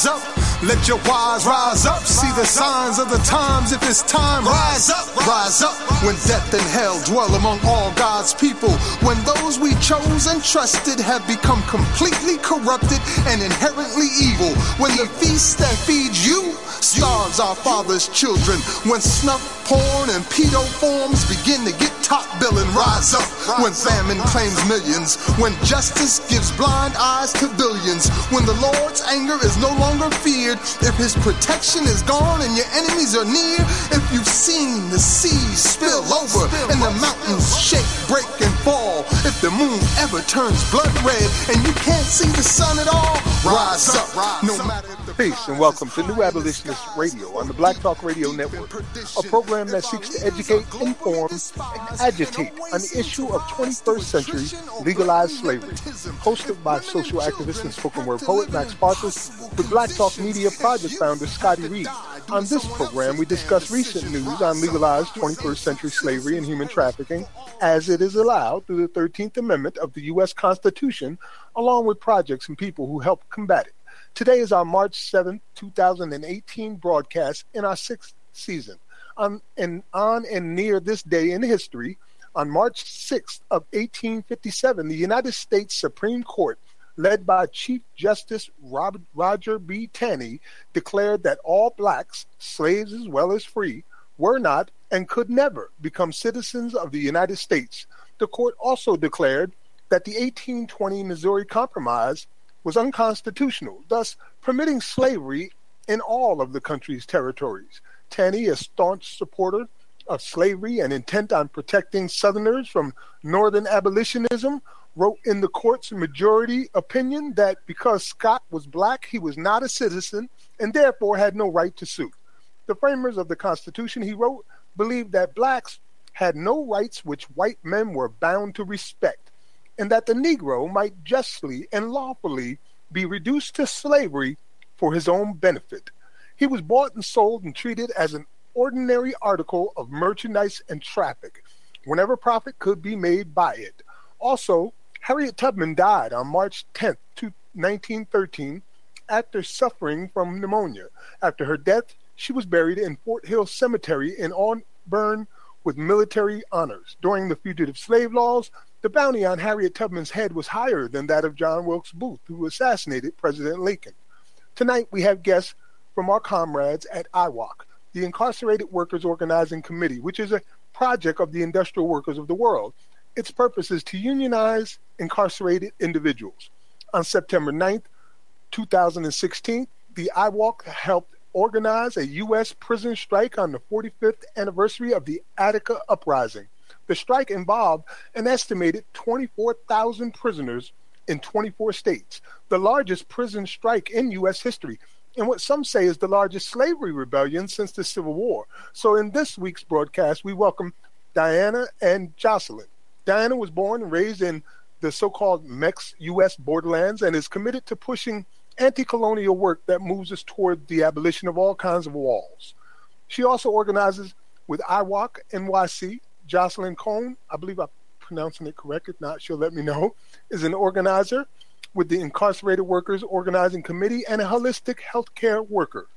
Eyes up. Let your wise rise up. See the signs of the times. If it's time, rise up, rise up. When death and hell dwell among all God's people. When those we chose and trusted have become completely corrupted and inherently evil. When the feast that feeds you starves our father's children. When snuff, porn, and pedo forms begin to get top billing, rise up. When famine claims millions. When justice gives blind eyes to billions. When the Lord's anger is no longer feared. If his protection is gone and your enemies are near. If you've seen the seas spill over and the mountains shake, break, and fall. If the moon ever turns blood red and you can't see the sun at all, rise up. No matter Peace and welcome to New Abolitionist Radio on the Black Talk Radio Network, a program that seeks to educate, inform, and agitate on the issue of 21st century legalized slavery. Hosted by social activist and spoken word poet Max Parthas with Black Talk Media Project founder Scotty Reed. On this program, we discuss recent news on legalized 21st century slavery and human trafficking as it is allowed through the 13th Amendment of the U.S. Constitution, along with projects and people who help combat it. Today is our March 7th, 2018 broadcast in our sixth season. On and, on and near this day in history, on March 6th of 1857, the United States Supreme Court, led by Chief Justice Robert, Roger B. Taney, declared that all blacks, slaves as well as free, were not and could never become citizens of the United States. The court also declared that the 1820 Missouri Compromise was unconstitutional, thus permitting slavery in all of the country's territories. Taney, a staunch supporter of slavery and intent on protecting Southerners from Northern abolitionism, wrote in the court's majority opinion that because Scott was black, he was not a citizen and therefore had no right to sue. The framers of the Constitution, he wrote, believed that blacks had no rights which white men were bound to respect, and that the Negro might justly and lawfully be reduced to slavery for his own benefit. He was bought and sold and treated as an ordinary article of merchandise and traffic, whenever profit could be made by it. Also, Harriet Tubman died on March 10, 1913, after suffering from pneumonia. After her death, she was buried in Fort Hill Cemetery in Auburn with military honors. During the fugitive slave laws, the bounty on Harriet Tubman's head was higher than that of John Wilkes Booth, who assassinated President Lincoln. Tonight, we have guests from our comrades at IWOC, the Incarcerated Workers Organizing Committee, which is a project of the industrial workers of the world. Its purpose is to unionize incarcerated individuals. On September 9th, 2016, the IWOC helped organize a U.S. prison strike on the 45th anniversary of the Attica Uprising. The strike involved an estimated 24,000 prisoners in 24 states, the largest prison strike in U.S. history, and what some say is the largest slavery rebellion since the Civil War. So, in this week's broadcast, we welcome Diana and Jocelyn. Diana was born and raised in the so called Mex U.S. borderlands and is committed to pushing anti colonial work that moves us toward the abolition of all kinds of walls. She also organizes with IWOC NYC. Jocelyn Cohn, I believe I'm pronouncing it correct. If not, she'll let me know, is an organizer with the Incarcerated Workers Organizing Committee and a holistic healthcare worker.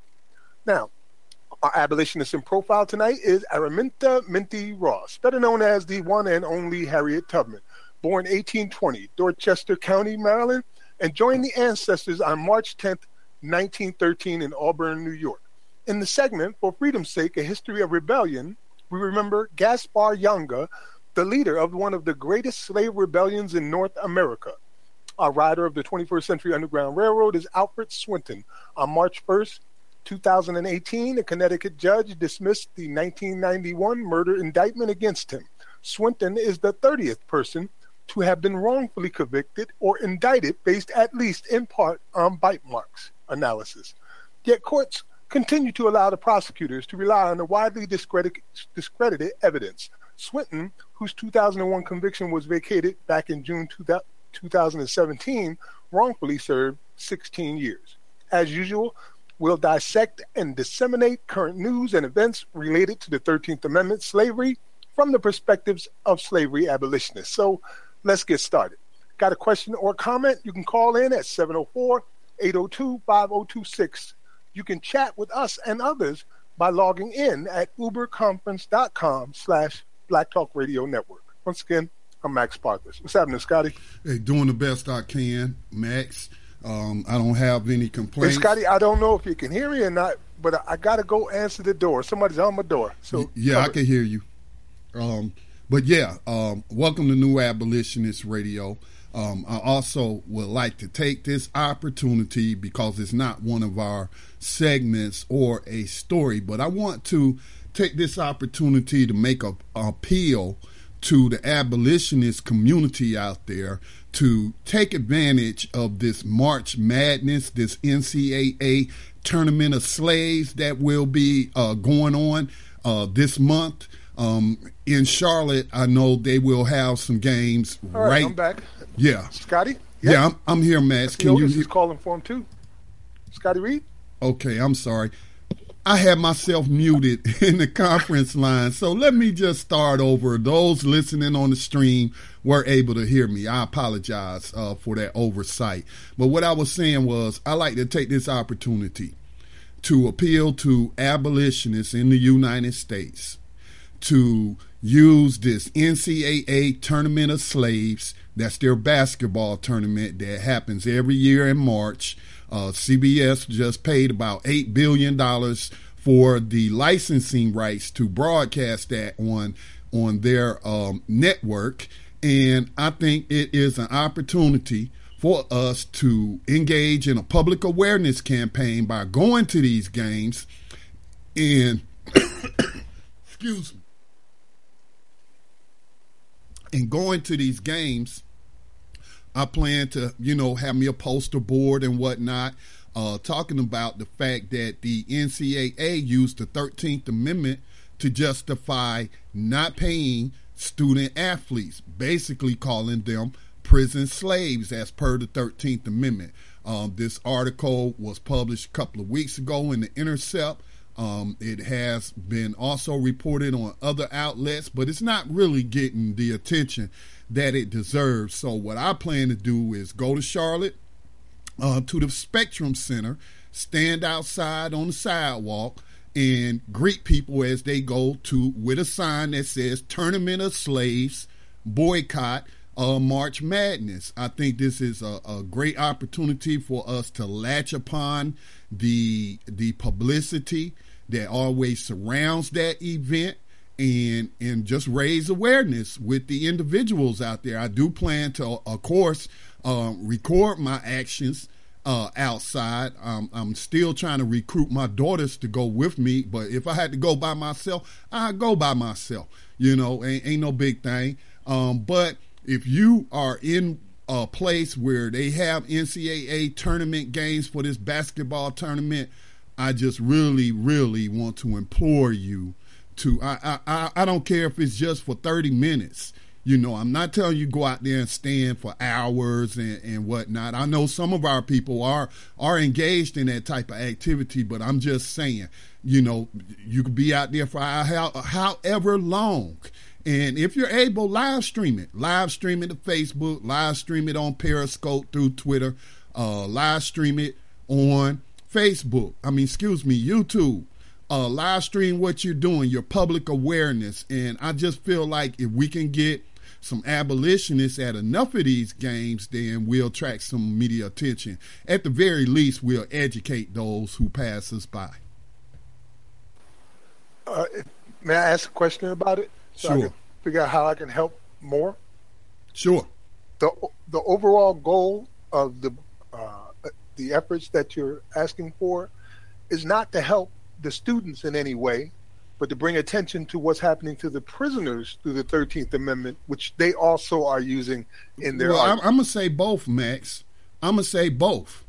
Now, our abolitionist in profile tonight is Araminta Minty Ross, better known as the one and only Harriet Tubman, born 1820, Dorchester County, Maryland, and joined the ancestors on March 10, 1913, in Auburn, New York. In the segment, For Freedom's Sake, A History of Rebellion, we remember Gaspar Yanga, the leader of one of the greatest slave rebellions in North America. A rider of the 21st Century Underground Railroad is Alfred Swinton. On March 1st, 2018, a Connecticut judge dismissed the 1991 murder indictment against him. Swinton is the 30th person to have been wrongfully convicted or indicted based at least in part on bite marks analysis. Yet courts continue to allow the prosecutors to rely on the widely discredited, discredited evidence. Swinton, whose 2001 conviction was vacated back in June 2017, wrongfully served 16 years. As usual, we'll dissect and disseminate current news and events related to the 13th Amendment, slavery, from the perspectives of slavery abolitionists. So let's get started. Got a question or comment? You can call in at 704 802 5026. You can chat with us and others by logging in at uberconference.com slash Black Talk Radio Network. Once again, I'm Max Parthas. What's happening, Scotty? Hey, doing the best I can, Max. Um, I don't have any complaints. Hey, Scotty, I don't know if you can hear me or not, but I, I got to go answer the door. Somebody's on my door. So yeah, I can hear you. Um, but yeah, um, welcome to New Abolitionist Radio. Um, I also would like to take this opportunity because it's not one of our segments or a story, but I want to take this opportunity to make a, appeal to the abolitionist community out there to take advantage of this March Madness, this NCAA tournament of slaves that will be uh, going on uh, this month. Um, in Charlotte, I know they will have some games. All right, right? I'm back. Yeah, Scotty. Yep. Yeah, I'm, I'm here, Max. Can you? He's calling for him too. Scotty Reed. Okay, I'm sorry. I had myself muted in the conference line. So let me just start over. Those listening on the stream were able to hear me. I apologize uh, for that oversight. But what I was saying was, I like to take this opportunity to appeal to abolitionists in the United States to use this NCAA tournament of slaves. That's their basketball tournament that happens every year in March uh, CBS just paid about $8 billion for the licensing rights to broadcast that on, on their um, network. And I think it is an opportunity for us to engage in a public awareness campaign by going to these games and, excuse me, and going to these games I plan to, you know, have me a poster board and whatnot, uh, talking about the fact that the NCAA used the 13th Amendment to justify not paying student athletes, basically calling them prison slaves as per the 13th Amendment. Um, this article was published a couple of weeks ago in the Intercept. Um, it has been also reported on other outlets, but it's not really getting the attention that it deserves. So what I plan to do is go to Charlotte, uh, to the Spectrum Center, stand outside on the sidewalk, and greet people as they go to with a sign that says "Tournament of Slaves Boycott." Uh, March Madness. I think this is a, a, great opportunity for us to latch upon the the publicity that always surrounds that event and and just raise awareness with the individuals out there. I do plan to, of course, uh, record my actions uh, outside. Um, I'm still trying to recruit my daughters to go with me, but if I had to go by myself, I'd go by myself. You know, ain't, ain't no big thing. Um, but if you are in a place where they have NCAA tournament games for this basketball tournament, I just really, really want to implore you to I, I I don't care if it's just for 30 minutes. You know, I'm not telling you go out there and stand for hours and, and whatnot. I know some of our people are are engaged in that type of activity, but I'm just saying, you know, you could be out there for how, however long. And if you're able, live stream it. Live stream it to Facebook, live stream it on Periscope through Twitter, uh, live stream it on Facebook. I mean, excuse me, YouTube uh, live stream what you're doing, your public awareness. And I just feel like if we can get some abolitionists at enough of these games, then we'll attract some media attention. At the very least, we'll educate those who pass us by. Uh, may I ask a question about it? So sure. I can figure out how I can help more. Sure. The the overall goal of the uh, the efforts that you're asking for is not to help the students in any way, but to bring attention to what's happening to the prisoners through the 13th Amendment, which they also are using in their. Well, I'm, I'm gonna say both, Max. I'm gonna say both.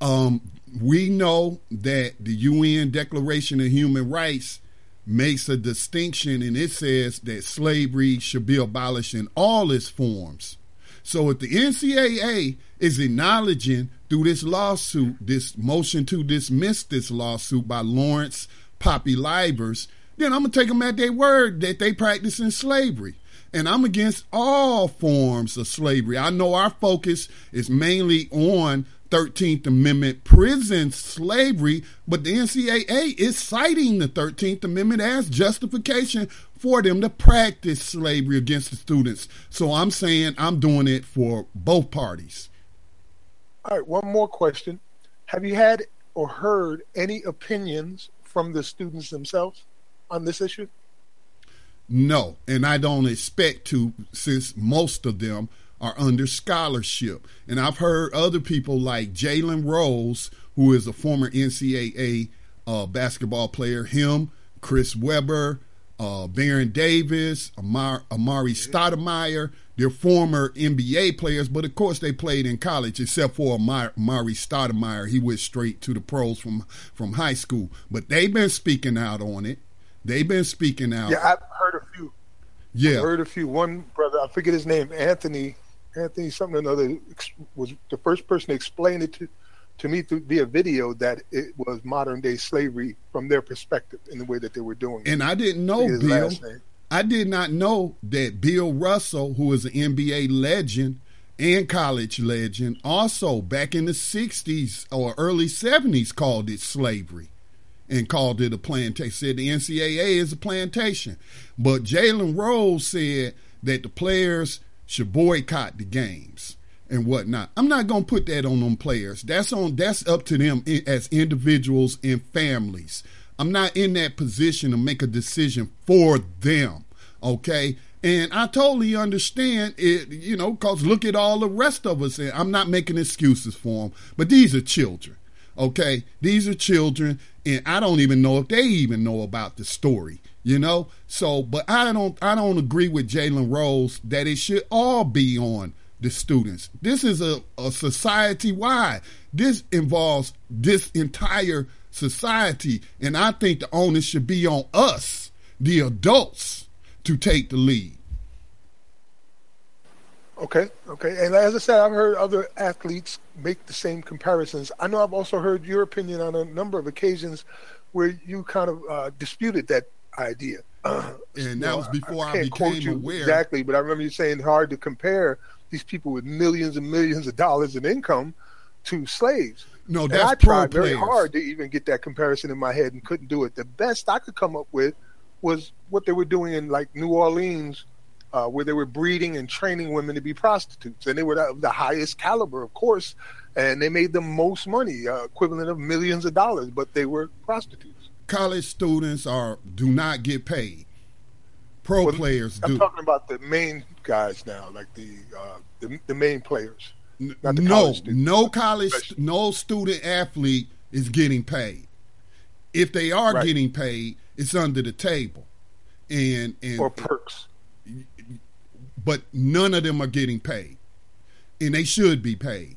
Um, we know that the UN Declaration of Human Rights makes a distinction and it says that slavery should be abolished in all its forms. So if the NCAA is acknowledging through this lawsuit, this motion to dismiss this lawsuit by Lawrence Poppy Livers, then I'm gonna take them at their word that they practicing slavery. And I'm against all forms of slavery. I know our focus is mainly on 13th Amendment prison slavery, but the NCAA is citing the 13th Amendment as justification for them to practice slavery against the students. So I'm saying I'm doing it for both parties. All right, one more question. Have you had or heard any opinions from the students themselves on this issue? No, and I don't expect to, since most of them are under scholarship. And I've heard other people like Jalen Rose, who is a former NCAA uh, basketball player, him, Chris Webber, uh, Baron Davis, Amar, Amar'e Stoudemire. They're former NBA players, but of course they played in college, except for Amari, Amar'e Stoudemire. He went straight to the pros from from high school. But they've been speaking out on it. They've been speaking out. Yeah, I've heard a few. Yeah, I've heard a few. One brother, I forget his name, Anthony Anthony something or another was the first person to explain it to, to me through, via video that it was modern day slavery from their perspective in the way that they were doing it. And I didn't know Bill. I did not know that Bill Russell, who is an NBA legend and college legend, also back in the 60s or early 70s called it slavery and called it a plantation. Said the NCAA is a plantation. But Jalen Rose said that the players should boycott the games and whatnot. I'm not gonna put that on them players. That's on. That's up to them as individuals and families. I'm not in that position to make a decision for them. Okay. And I totally understand it, you know, because look at all the rest of us. I'm not making excuses for them, but these are children. Okay. These are children, and I don't even know if they even know about the story you know. So, but I don't I don't agree with Jalen Rose that it should all be on the students. This is a, a society wide. This involves this entire society, and I think the onus should be on us, the adults, to take the lead. Okay, okay. And as I said, I've heard other athletes make the same comparisons. I know I've also heard your opinion on a number of occasions where you kind of uh, disputed that idea. Uh, and that was before I, I became aware. Exactly, but I remember you saying hard to compare these people with millions and millions of dollars in income to slaves. No, that's and I tried very hard to even get that comparison in my head and couldn't do it. The best I could come up with was what they were doing in like New Orleans, uh, where they were breeding and training women to be prostitutes, and they were the, the highest caliber, of course, and they made the most money, uh, equivalent of millions of dollars, but they were prostitutes college students are do not get paid. Pro well, players I'm do. talking about the main guys now, like the uh, the, the, main players. no, college no college, especially. no student athlete is getting paid. If they are right. getting paid, it's under the table, and and or perks. But none of them are getting paid, and they should be paid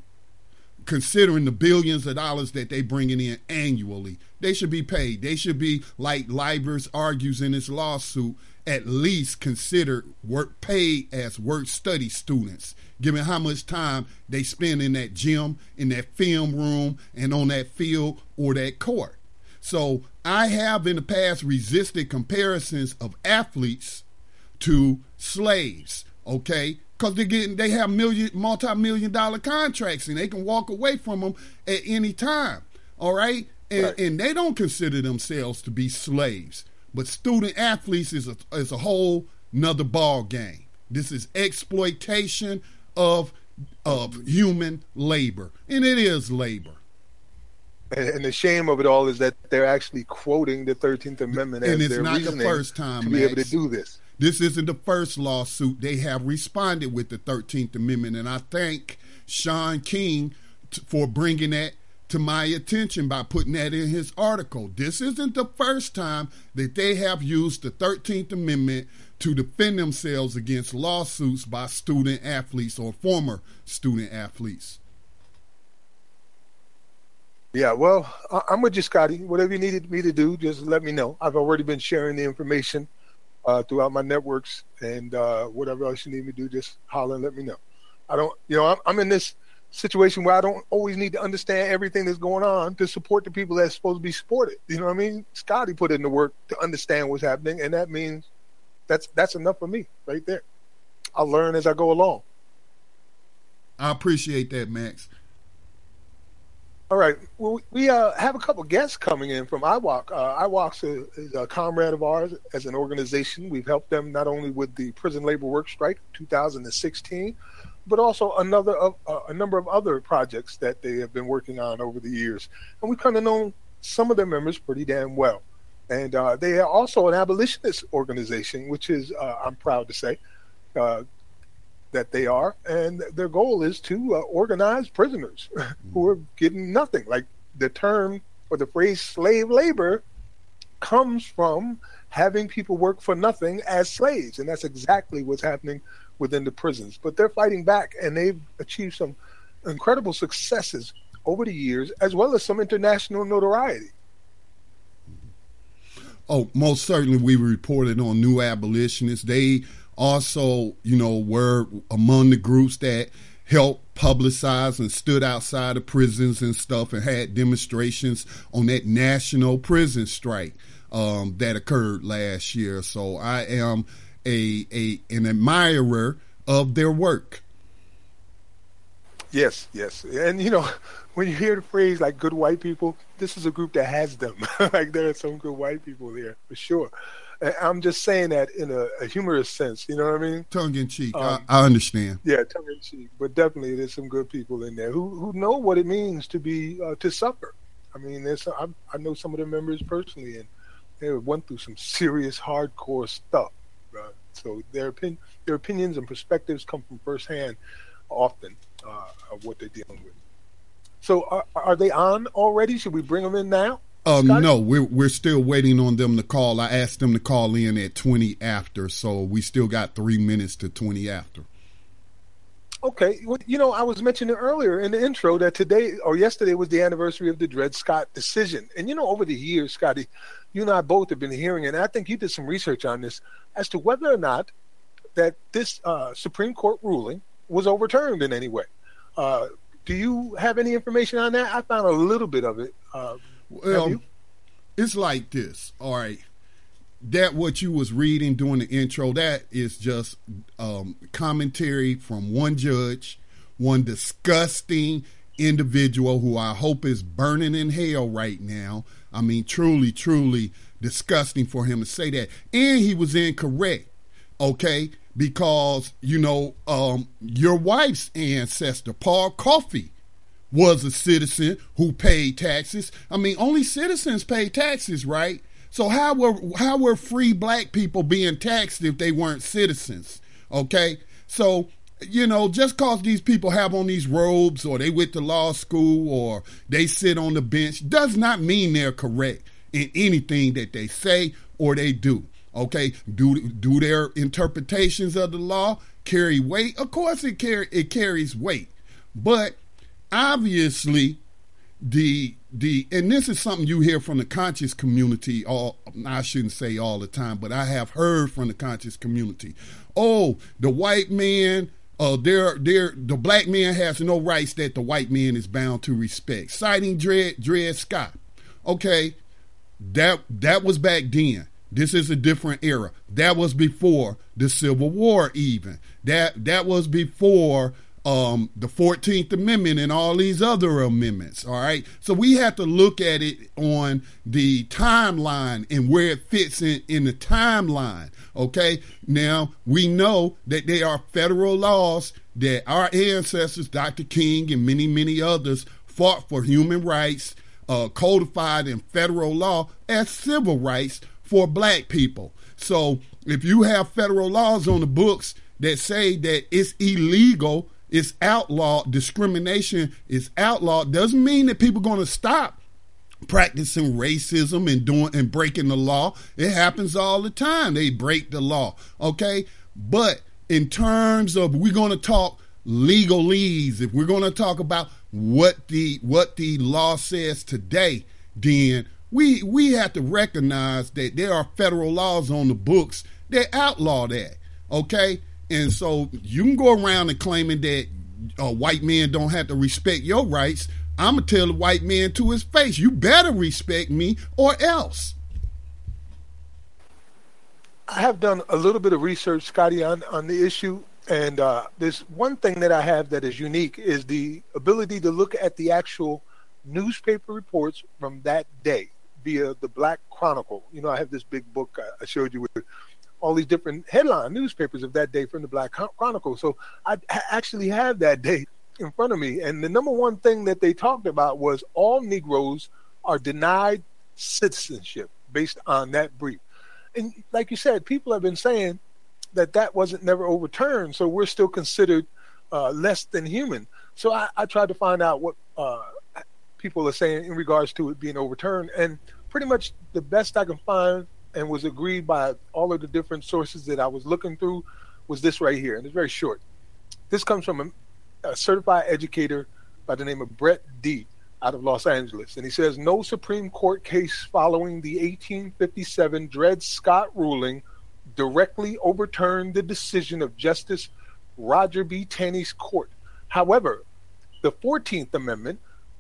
considering the billions of dollars that they bringing in annually. They should be paid. They should be, like Livers argues in his lawsuit, at least considered work paid as work study students, given how much time they spend in that gym, in that film room, and on that field or that court. So I have in the past resisted comparisons of athletes to slaves. Okay, because they're getting they have million multi-million dollar contracts and they can walk away from them at any time. All right, and, right. and they don't consider themselves to be slaves. But student athletes is a is a whole another ball game. This is exploitation of of human labor, and it is labor. And, the shame of it all is that they're actually quoting the Thirteenth Amendment and as their reasoning the first time, to Max. able to do this. This isn't the first lawsuit. They have responded with the 13th Amendment, and I thank Shaun King t- for bringing that to my attention by putting that in his article. This isn't the first time that they have used the 13th Amendment to defend themselves against lawsuits by student athletes or former student athletes. Yeah, well, I'm with you, Scotty. Whatever you needed me to do, just let me know. I've already been sharing the information uh, throughout my networks, and uh, whatever else you need me to do, just holler and let me know. I don't, you know, I'm, I'm in this situation where I don't always need to understand everything that's going on to support the people that's supposed to be supported. You know what I mean? Scotty put in the work to understand what's happening, and that means that's that's enough for me right there. I'll learn as I go along. I appreciate that, Max. All right. Well, we uh, have a couple guests coming in from IWOC. Uh, IWOC is a comrade of ours as an organization. We've helped them not only with the prison labor work strike 2016, but also another of, uh, a number of other projects that they have been working on over the years. And we've kind of known some of their members pretty damn well. And uh, they are also an abolitionist organization, which is, uh, I'm proud to say, uh, that they are, and their goal is to uh, organize prisoners who are getting nothing. Like the term or the phrase slave labor comes from having people work for nothing as slaves, and that's exactly what's happening within the prisons. But they're fighting back, and they've achieved some incredible successes over the years, as well as some international notoriety. Oh, most certainly, we reported on New Abolitionists. They also, you know, were among the groups that helped publicize and stood outside of prisons and stuff and had demonstrations on that national prison strike um, that occurred last year. So I am a, a an admirer of their work. Yes, yes, and you know, when you hear the phrase like "good white people," this is a group that has them. like there are some good white people there for sure. I'm just saying that in a, a, humorous sense. You know what I mean? Tongue in cheek. Um, I, I, understand. Yeah, tongue in cheek. But definitely, there's some good people in there who who know what it means to be uh, to suffer. I mean, there's I, I, know some of the members personally, and they went through some serious hardcore stuff. Uh, so their opinion, their opinions and perspectives come from firsthand, often uh, of what they're dealing with. So, are, are they on already? Should we bring them in now? Um, no, we're we're still waiting on them to call. I asked them to call in at twenty after, so we still got three minutes to twenty after. Okay, well, you know, I was mentioning earlier in the intro that today or yesterday was the anniversary of the Dred Scott decision, and you know, over the years, Scotty, you and I both have been hearing, and I think you did some research on this as to whether or not that this uh, Supreme Court ruling was overturned in any way. Uh, do you have any information on that? I found a little bit of it. Uh, well, it's like this. All right. That what you was reading during the intro, that is just um, commentary from one judge, one disgusting individual who I hope is burning in hell right now. I mean, truly, truly disgusting for him to say that. And he was incorrect, okay? Because, you know, um, your wife's ancestor, Paul Cuffe, was a citizen who paid taxes. I mean, only citizens pay taxes, right? So how were how were free black people being taxed if they weren't citizens? Okay? So, you know, just cause these people have on these robes or they went to law school or they sit on the bench does not mean they're correct in anything that they say or they do. Okay? Do do their interpretations of the law carry weight? Of course it carry it carries weight. But obviously the the and this is something you hear from the conscious community all I shouldn't say all the time, but I have heard from the conscious community. Oh, the white man uh there there the black man has no rights that the white man is bound to respect. Citing Dred Dred Scott. Okay, that that was back then. This is a different era. That was before the Civil War even. That that was before um, the 14th Amendment and all these other amendments. All right. So we have to look at it on the timeline and where it fits in, in the timeline. Okay. Now we know that there are federal laws that our ancestors, Dr. King and many, many others, fought for human rights, uh, codified in federal law as civil rights for black people. So if you have federal laws on the books that say that it's illegal It's outlawed. Discrimination is outlawed. Doesn't mean that people are going to stop practicing racism and doing and breaking the law. It happens all the time. They break the law. Okay? But in terms of we're going to talk legalese, if we're going to talk about what the what the law says today, then we we have to recognize that there are federal laws on the books that outlaw that. Okay? And so you can go around and claiming that uh, white men don't have to respect your rights. I'm gonna tell the white man to his face, you better respect me or else. I have done a little bit of research, Scotty, on, on the issue, and uh, one thing that I have that is unique is the ability to look at the actual newspaper reports from that day via the Black Chronicle. You know, I have this big book I showed you with all these different headline newspapers of that day from the Black Chronicle. So I actually have that day in front of me. And the number one thing that they talked about was all Negroes are denied citizenship based on that brief. And like you said, people have been saying that that wasn't never overturned. So we're still considered uh, less than human. So I, I tried to find out what uh, people are saying in regards to it being overturned. And pretty much the best I can find and was agreed by all of the different sources that I was looking through was this right here, and it's very short. This comes from a, a certified educator by the name of Brett D. out of Los Angeles, and he says no Supreme Court case following the 1857 Dred Scott ruling directly overturned the decision of Justice Roger B. Taney's court. However, the 14th Amendment,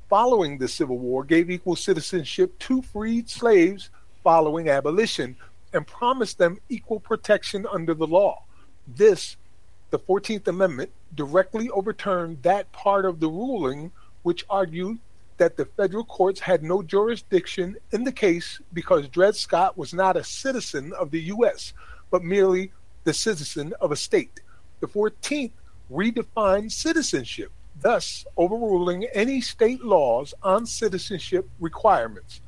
following the Civil War, gave equal citizenship to freed slaves following abolition and promised them equal protection under the law. This, the 14th Amendment, directly overturned that part of the ruling which argued that the federal courts had no jurisdiction in the case because Dred Scott was not a citizen of the U.S., but merely the citizen of a state. The 14th redefined citizenship, thus overruling any state laws on citizenship requirements.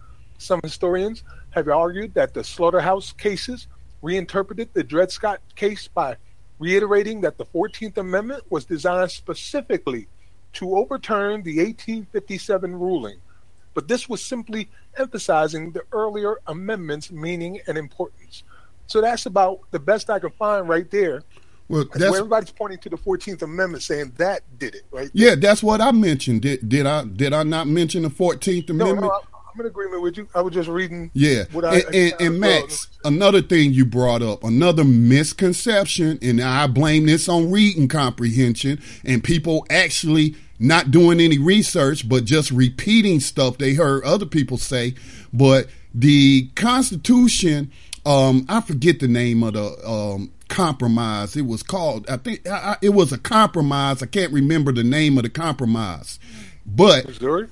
Some historians have argued that the slaughterhouse cases reinterpreted the Dred Scott case by reiterating that the 14th Amendment was designed specifically to overturn the 1857 ruling, but this was simply emphasizing the earlier amendment's meaning and importance. So that's about the best I can find right there. Well, that's, where everybody's pointing to the Fourteenth Amendment, saying that did it, right? Yeah, that's what I mentioned. Did, did I did I not mention the Fourteenth Amendment? No, no, I'm in agreement with you. I was just reading. Yeah, and, I, and, and Max, another thing you brought up, another misconception, and I blame this on reading comprehension and people actually not doing any research, but just repeating stuff they heard other people say. But the Constitution, um, I forget the name of the um, compromise. It was called, I think I, it was a compromise. I can't remember the name of the compromise, but Missouri.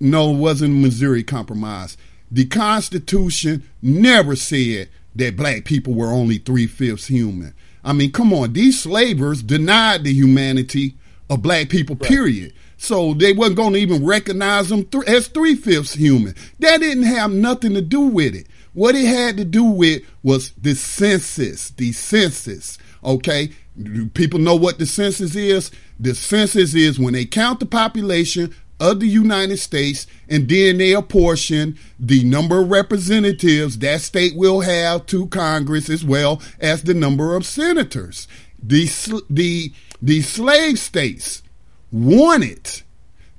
No, it wasn't Missouri Compromise. The Constitution never said that black people were only three fifths human. I mean, come on, these slavers denied the humanity of black people, period. So they wasn't going to even recognize them th- as three fifths human. That didn't have nothing to do with it. What it had to do with was the census, the census. Okay. Do people know what the census is? The census is when they count the population of the United States, and then they apportion the number of representatives that state will have to Congress as well as the number of senators. The, the, the slave states wanted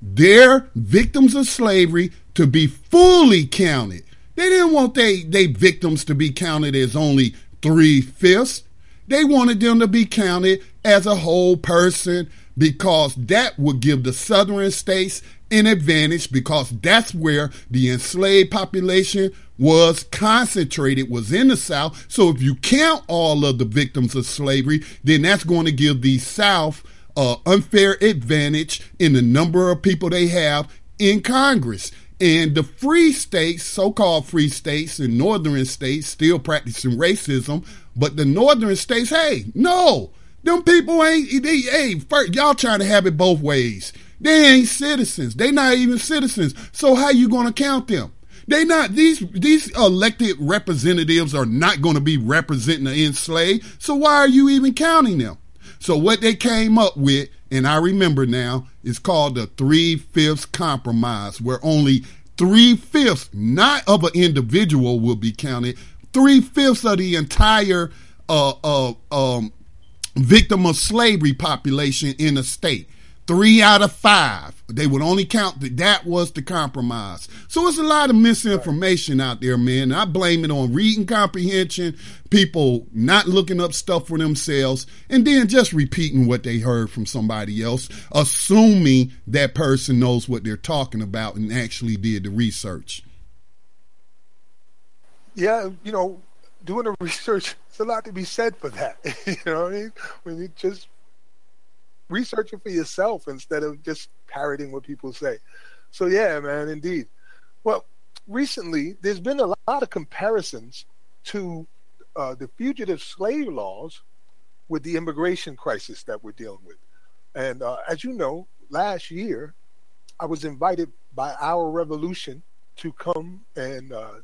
their victims of slavery to be fully counted. They didn't want they, they victims to be counted as only three fifths. They wanted them to be counted as a whole person because that would give the southern states an advantage because that's where the enslaved population was concentrated was in the south. So if you count all of the victims of slavery then that's going to give the south uh, unfair advantage in the number of people they have in congress. And the free states so-called free states and northern states still practicing racism but the northern states hey no them people ain't, they, hey, first, y'all trying to have it both ways. They ain't citizens. They not even citizens. So how you to count them? They not these these elected representatives are not to be representing the enslaved. So why are you even counting them? So what they came up with and I remember now, is called the three fifths compromise, where only three fifths, not of an individual, will be counted. Three fifths of the entire uh, uh, um, victim of slavery population in a state. Three out of five. They would only count that that was the compromise. So it's a lot of misinformation out there, man. I blame it on reading comprehension, people not looking up stuff for themselves, and then just repeating what they heard from somebody else, assuming that person knows what they're talking about and actually did the research. Yeah, you know, doing the research, there's a lot to be said for that. you know what I mean? When you just research it for yourself instead of just parroting what people say. So yeah, man, indeed. Well, recently there's been a lot of comparisons to uh, the fugitive slave laws with the immigration crisis that we're dealing with. And uh, as you know, last year I was invited by Our Revolution to come and uh,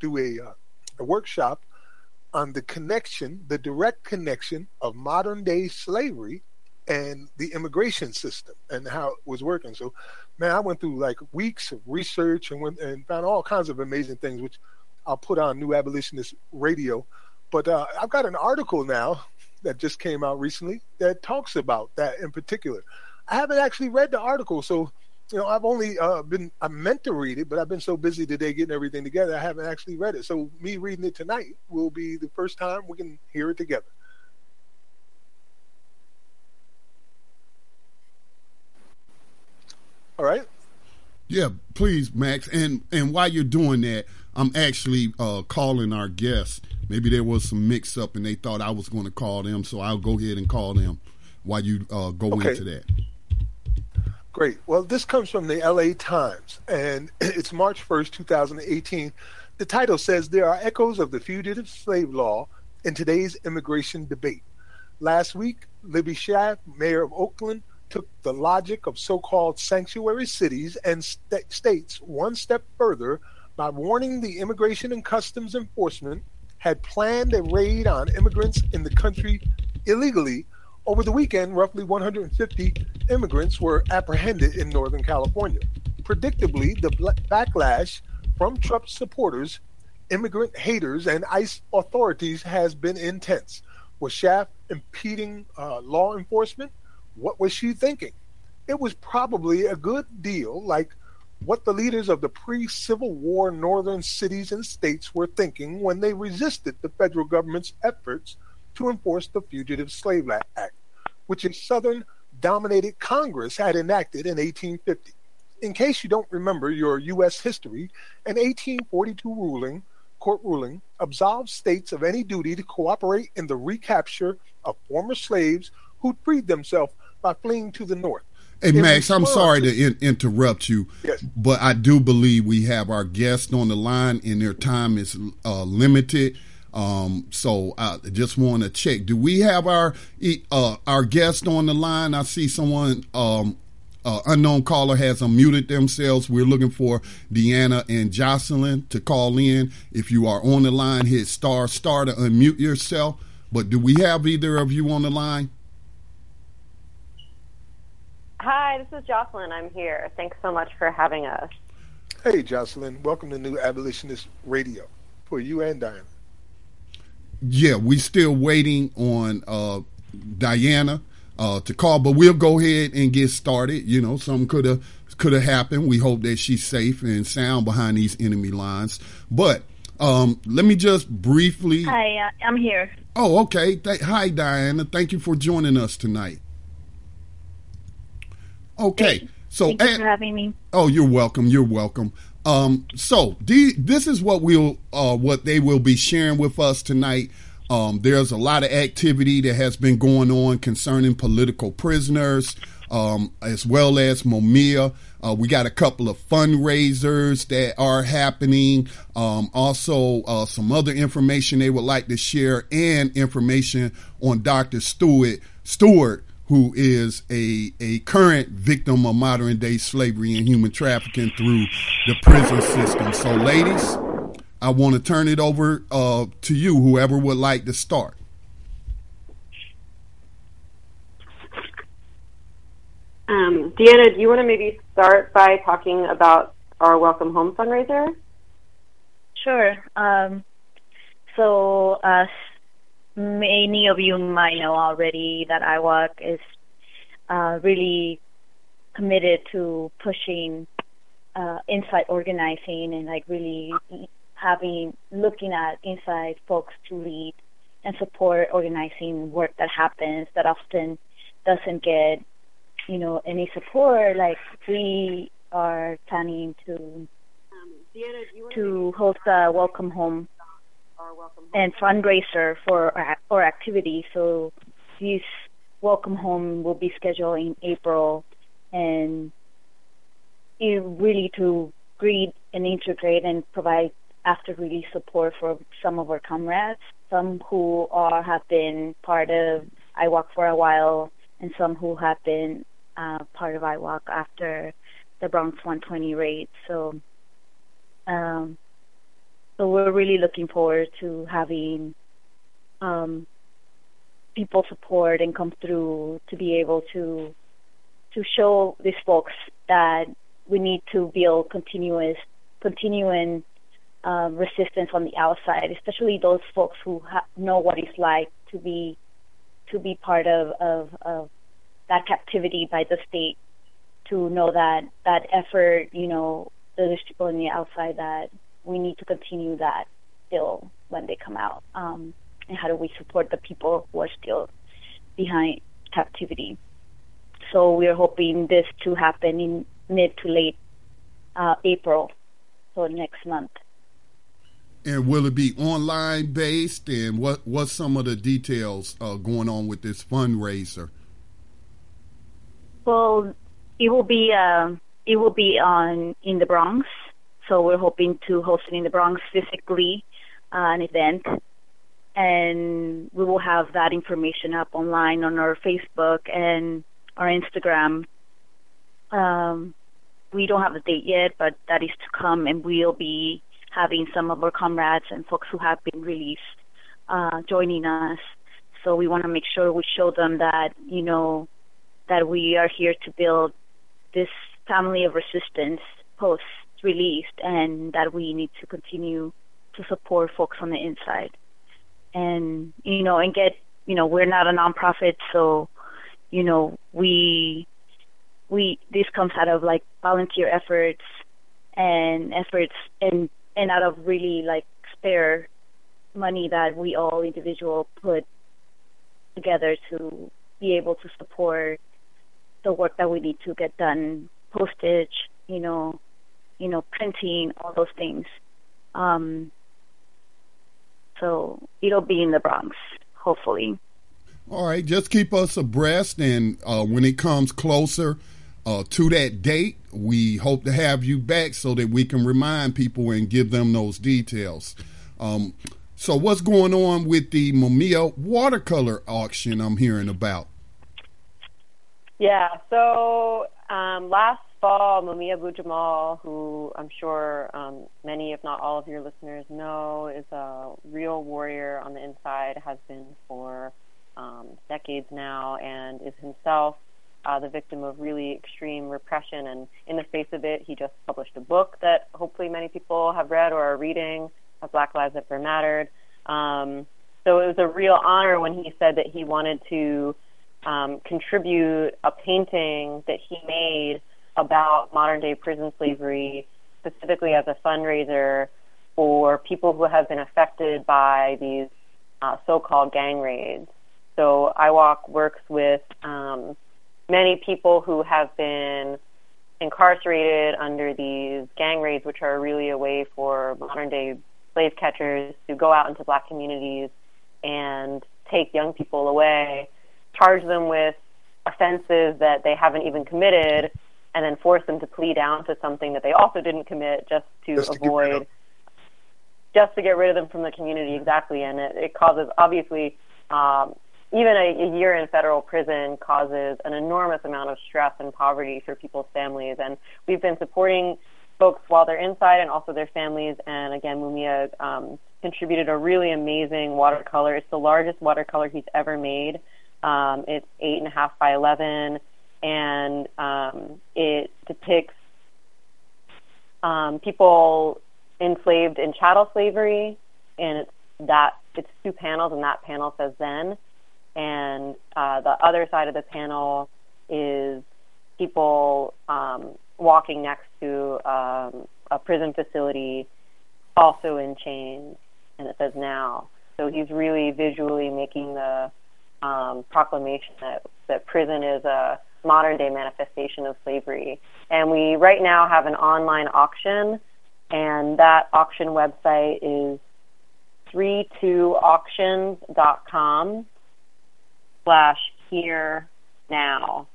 do a, uh, a workshop on the connection, the direct connection of modern day slavery and the immigration system and how it was working. So, man, I went through like weeks of research and went and found all kinds of amazing things, which I'll put on New Abolitionist Radio. But uh, I've got an article now that just came out recently that talks about that in particular. I haven't actually read the article, so you know I've only uh, been I meant to read it, but I've been so busy today getting everything together, I haven't actually read it. So me reading it tonight will be the first time we can hear it together. All right. Yeah, please, Max. And and while you're doing that, I'm actually uh, calling our guests. Maybe there was some mix up and they thought I was going to call them, so I'll go ahead and call them while you uh, go okay. into that. Great. Well, this comes from the LA Times, and it's March 1st, 2018. The title says There are echoes of the fugitive slave law in today's immigration debate. Last week, Libby Schaaf, mayor of Oakland, took the logic of so called sanctuary cities and st- states one step further by warning the Immigration and Customs Enforcement had planned a raid on immigrants in the country illegally. Over the weekend, roughly 150 immigrants were apprehended in Northern California. Predictably, the backlash from Trump supporters, immigrant haters, and ICE authorities has been intense. Was Schaaf impeding uh, law enforcement? What was she thinking? It was probably a good deal like what the leaders of the pre Civil War northern cities and states were thinking when they resisted the federal government's efforts to enforce the Fugitive Slave Act, which a Southern dominated Congress had enacted in 1850. In case you don't remember your U.S. history, an 1842 ruling, court ruling absolved states of any duty to cooperate in the recapture of former slaves who freed themselves by fleeing to the north. Hey Max, I'm sorry to in- interrupt you, yes. but I do believe we have our guests on the line and their time is uh, limited. Um, so I just want to check. Do we have our uh, our guest on the line? I see someone um, uh, unknown caller has unmuted themselves. We're looking for Deanna and Jocelyn to call in. If you are on the line, hit star star to unmute yourself. But do we have either of you on the line? Hi, this is Jocelyn. I'm here. Thanks so much for having us. Hey, Jocelyn. Welcome to New Abolitionist Radio for you and Diana. Yeah, we still waiting on uh, Diana uh, to call, but we'll go ahead and get started. You know, something could have could have happened. We hope that she's safe and sound behind these enemy lines. But um, let me just briefly. Hi, uh, I'm here. Oh, okay. Th- Hi, Diana. Thank you for joining us tonight. Okay. So Thank you for having me. Oh, you're welcome. You're welcome. Um, so the, this is what we'll uh, what they will be sharing with us tonight. Um, there's a lot of activity that has been going on concerning political prisoners, um, as well as Mumia. Uh, we got a couple of fundraisers that are happening. Um, also, uh, some other information they would like to share and information on Dr. Stewart Stewart who is a, a current victim of modern day slavery and human trafficking through the prison system. So, ladies, I want to turn it over uh, to you, whoever would like to start. Um, Deanna, do you want to maybe start by talking about our Welcome Home fundraiser? Sure. Um, so, as many of you might know already, that IWOC is uh, really committed to pushing uh, inside organizing and like really having looking at inside folks to lead and support organizing work that happens that often doesn't get you know any support. Like we are planning to to host a welcome home and fundraiser for our activity. So this welcome home will be scheduled in april. And it really to greet and integrate and provide after release support for some of our comrades, some who are have been part of IWOC for a while, and some who have been uh, part of IWOC after the Bronx 120 raid. So, um, so we're really looking forward to having um, people support and come through to be able to to show these folks that we need to build continuous, continuing um, resistance on the outside, especially those folks who ha- know what it's like to be to be part of, of, of that captivity by the state. To know that that effort, you know, there's people on the outside that we need to continue that still when they come out. Um, and how do we support the people who are still behind captivity? So we're hoping this to happen in mid to late uh, April, so next month. And will it be online based? And what what's some of the details uh, going on with this fundraiser? Well, it will be uh, it will be on in the Bronx. So we're hoping to host it in the Bronx physically, uh, an event, and we will have that information up online on our Facebook and our Instagram. Um, we don't have a date yet, but that is to come, and we'll be having some of our comrades and folks who have been released uh, joining us. So we want to make sure we show them that you know that we are here to build this family of resistance post released, and that we need to continue to support folks on the inside, and you know, and get you know, we're not a nonprofit, so you know, we we this comes out of like volunteer efforts and efforts and and out of really like spare money that we all individual put together to be able to support the work that we need to get done postage you know you know printing all those things um so it'll be in the bronx hopefully all right just keep us abreast and uh when it comes closer uh, to that date. We hope to have you back so that we can remind people and give them those details. Um, so, what's going on with the Mumia watercolor auction I'm hearing about? Yeah, so um, last fall, Mumia Abu Jamal, who I'm sure um, many, if not all of your listeners know, is a real warrior on the inside, has been for um, decades now, and is himself uh, the victim of really extreme repression. And in the face of it, he just published a book that hopefully many people have read or are reading, Black Lives That Mattered. Um, so it was a real honor when he said that he wanted to um, contribute a painting that he made about modern day prison slavery, specifically as a fundraiser for people who have been affected by these uh, so called gang raids. So IWOC works with um, many people who have been incarcerated under these gang raids, which are really a way for modern day slave catchers to go out into black communities and take young people away, charge them with offenses that they haven't even committed, and then force them to plead down to something that they also didn't commit just to just avoid, to just to get rid of them from the community. Exactly, and it, it causes obviously um, even a, a year in federal prison causes an enormous amount of stress and poverty for people's families. And we've been supporting folks while they're inside and also their families. And again, Mumia um, contributed a really amazing watercolor. It's the largest watercolor he's ever made. Um, it's eight and a half by eleven, and um, it depicts um, people enslaved in chattel slavery, and it's that it's two panels, and that panel says then, and uh, the other side of the panel is people um, walking next to um, a prison facility, also in chains, and it says now. So he's really visually making the um, proclamation that that prison is a modern day manifestation of slavery. And we right now have an online auction, and that auction website is 32auctions.com slash here now.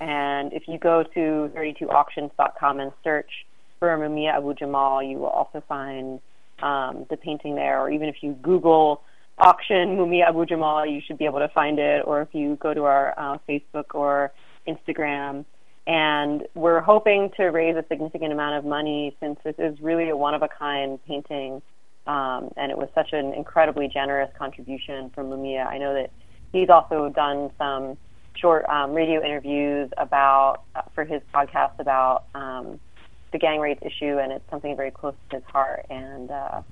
And if you go to 32auctions.com and search for Mumia Abu Jamal, you will also find um, the painting there. Or even if you Google auction Mumia Abu Jamal, you should be able to find it. Or if you go to our uh, Facebook or Instagram. And we're hoping to raise a significant amount of money since this is really a one of a kind painting. Um, and it was such an incredibly generous contribution from Mumia. I know that he's also done some short um, radio interviews about uh, for his podcast about um, the gang rape issue, and it's something very close to his heart. And uh,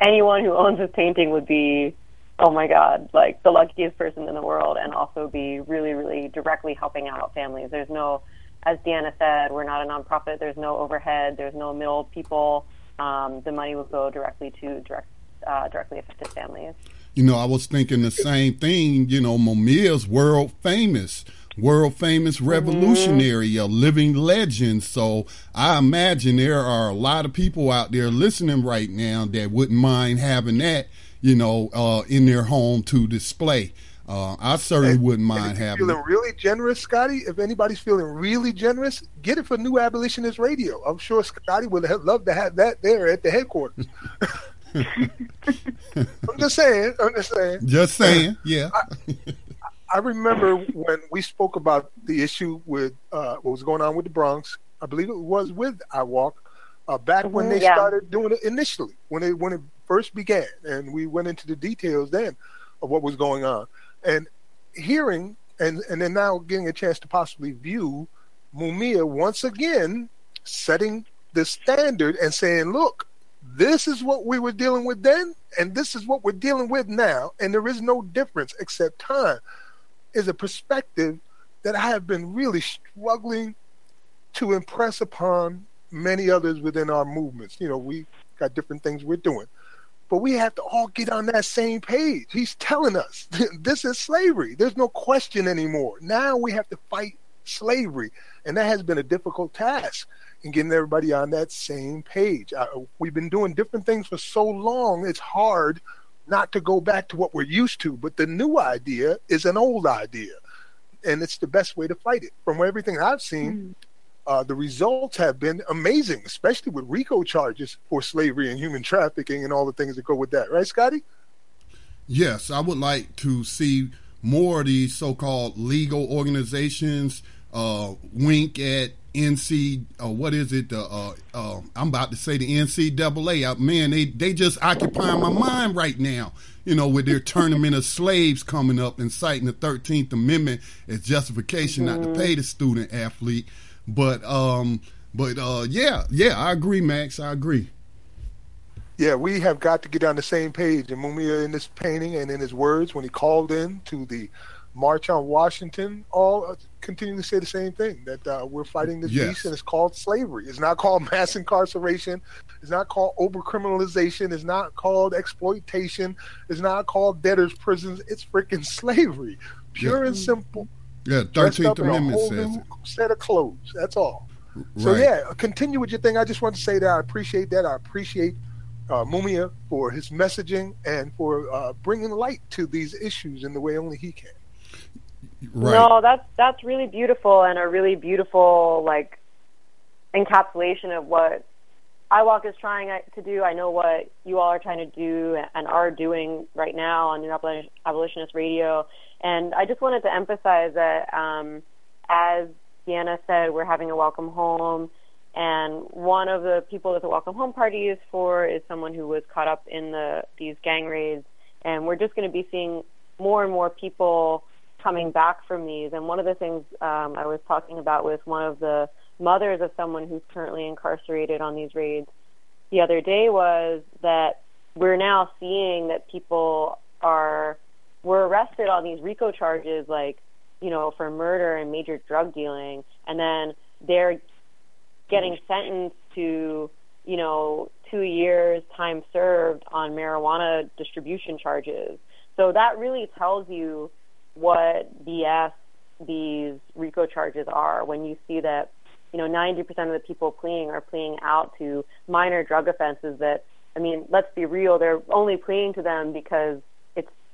anyone who owns this painting would be, oh my God, like the luckiest person in the world, and also be really, really directly helping out families. There's no, as Deanna said, we're not a nonprofit. There's no overhead. There's no middle people. Um, the money will go directly to direct, uh, directly affected families. You know, I was thinking the same thing. You know, Mumia's world famous, world famous mm-hmm. revolutionary, mm-hmm. a living legend. So I imagine there are a lot of people out there listening right now that wouldn't mind having that, you know, uh, in their home to display. Uh, I certainly and, wouldn't mind having. Feeling it. really generous, Scotty. If anybody's feeling really generous, get it for New Abolitionist Radio. I'm sure Scotty would have, love to have that there at the headquarters. I'm just saying. I'm just saying. Just saying. Yeah. I, I remember when we spoke about the issue with uh, what was going on with the Bronx. I believe it was with IWOC uh, back mm-hmm, when they yeah. started doing it initially, when it when it first began, and we went into the details then of what was going on, and hearing and and then now getting a chance to possibly view Mumia once again setting the standard and saying, look, this is what we were dealing with then, and this is what we're dealing with now, and there is no difference except time, is a perspective that I have been really struggling to impress upon many others within our movements. You know, we got different things we're doing, but we have to all get on that same page. He's telling us this is slavery. There's no question anymore. Now we have to fight slavery, and that has been a difficult task in getting everybody on that same page. I, we've been doing different things for so long, it's hard not to go back to what we're used to. But the new idea is an old idea, and it's the best way to fight it. From everything I've seen, mm. Uh, the results have been amazing, especially with RICO charges for slavery and human trafficking and all the things that go with that. Right, Scotty? Yes, I would like to see more of these so-called legal organizations uh, wink at NC, uh, what is it? Uh, uh, I'm about to say the NCAA. Uh, man, they they just occupying my mind right now. You know, with their tournament of slaves coming up and citing the 13th Amendment as justification mm-hmm. not to pay the student athlete. But um, but uh, yeah, yeah, I agree, Max. I agree. Yeah, we have got to get on the same page. And Mumia in this painting and in his words when he called in to the March on Washington, all continue to say the same thing that uh, we're fighting this yes. beast, and it's called slavery. It's not called mass incarceration. It's not called overcriminalization. It's not called exploitation. It's not called debtors' prisons. It's freaking slavery, pure yeah. and simple. Yeah, Thirteenth Amendment says set of clothes. That's all. Right. So yeah, continue with your thing. I just want to say that I appreciate that. I appreciate uh, Mumia for his messaging and for uh, bringing light to these issues in the way only he can. Right. No, that's that's really beautiful and a really beautiful like encapsulation of what IWOC is trying to do. I know what you all are trying to do and are doing right now on New Abolitionist Radio. And I just wanted to emphasize that, um, as Deanna said, we're having a welcome home. And one of the people that the welcome home party is for is someone who was caught up in the these gang raids. And we're just going to be seeing more and more people coming back from these. And one of the things um, I was talking about with one of the mothers of someone who's currently incarcerated on these raids the other day was that we're now seeing that people are were arrested on these RICO charges, like you know, for murder and major drug dealing, and then they're getting sentenced to you know two years time served on marijuana distribution charges. So that really tells you what BS these RICO charges are when you see that you know 90% of the people pleading are pleading out to minor drug offenses that I mean let's be real they're only pleading to them because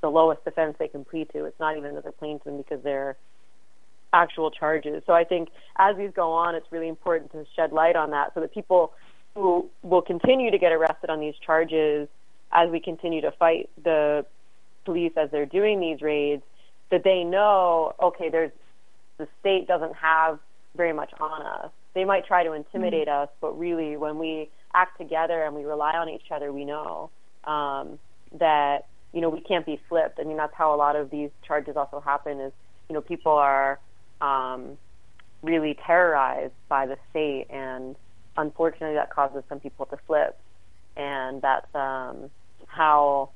the lowest offense they can plead to it's not even that they're pleading because they're actual charges so I think as these go on it's really important to shed light on that so that people who will continue to get arrested on these charges as we continue to fight the police as they're doing these raids that they know okay there's the state doesn't have very much on us. They might try to intimidate mm-hmm. us, but really, when we act together and we rely on each other, we know um, that you know we can't be flipped. I mean, that's how a lot of these charges also happen. Is you know people are um, really terrorized by the state, and unfortunately, that causes some people to flip, and that's um, how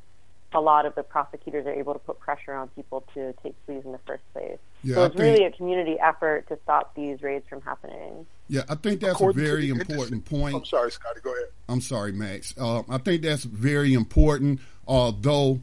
a lot of the prosecutors are able to put pressure on people to take pleas in the first place. Yeah, so it's think, really a community effort to stop these raids from happening. Yeah, I think that's According a very important point. I'm sorry, Scotty. Go ahead. I'm sorry, Max. Uh, I think that's very important. Although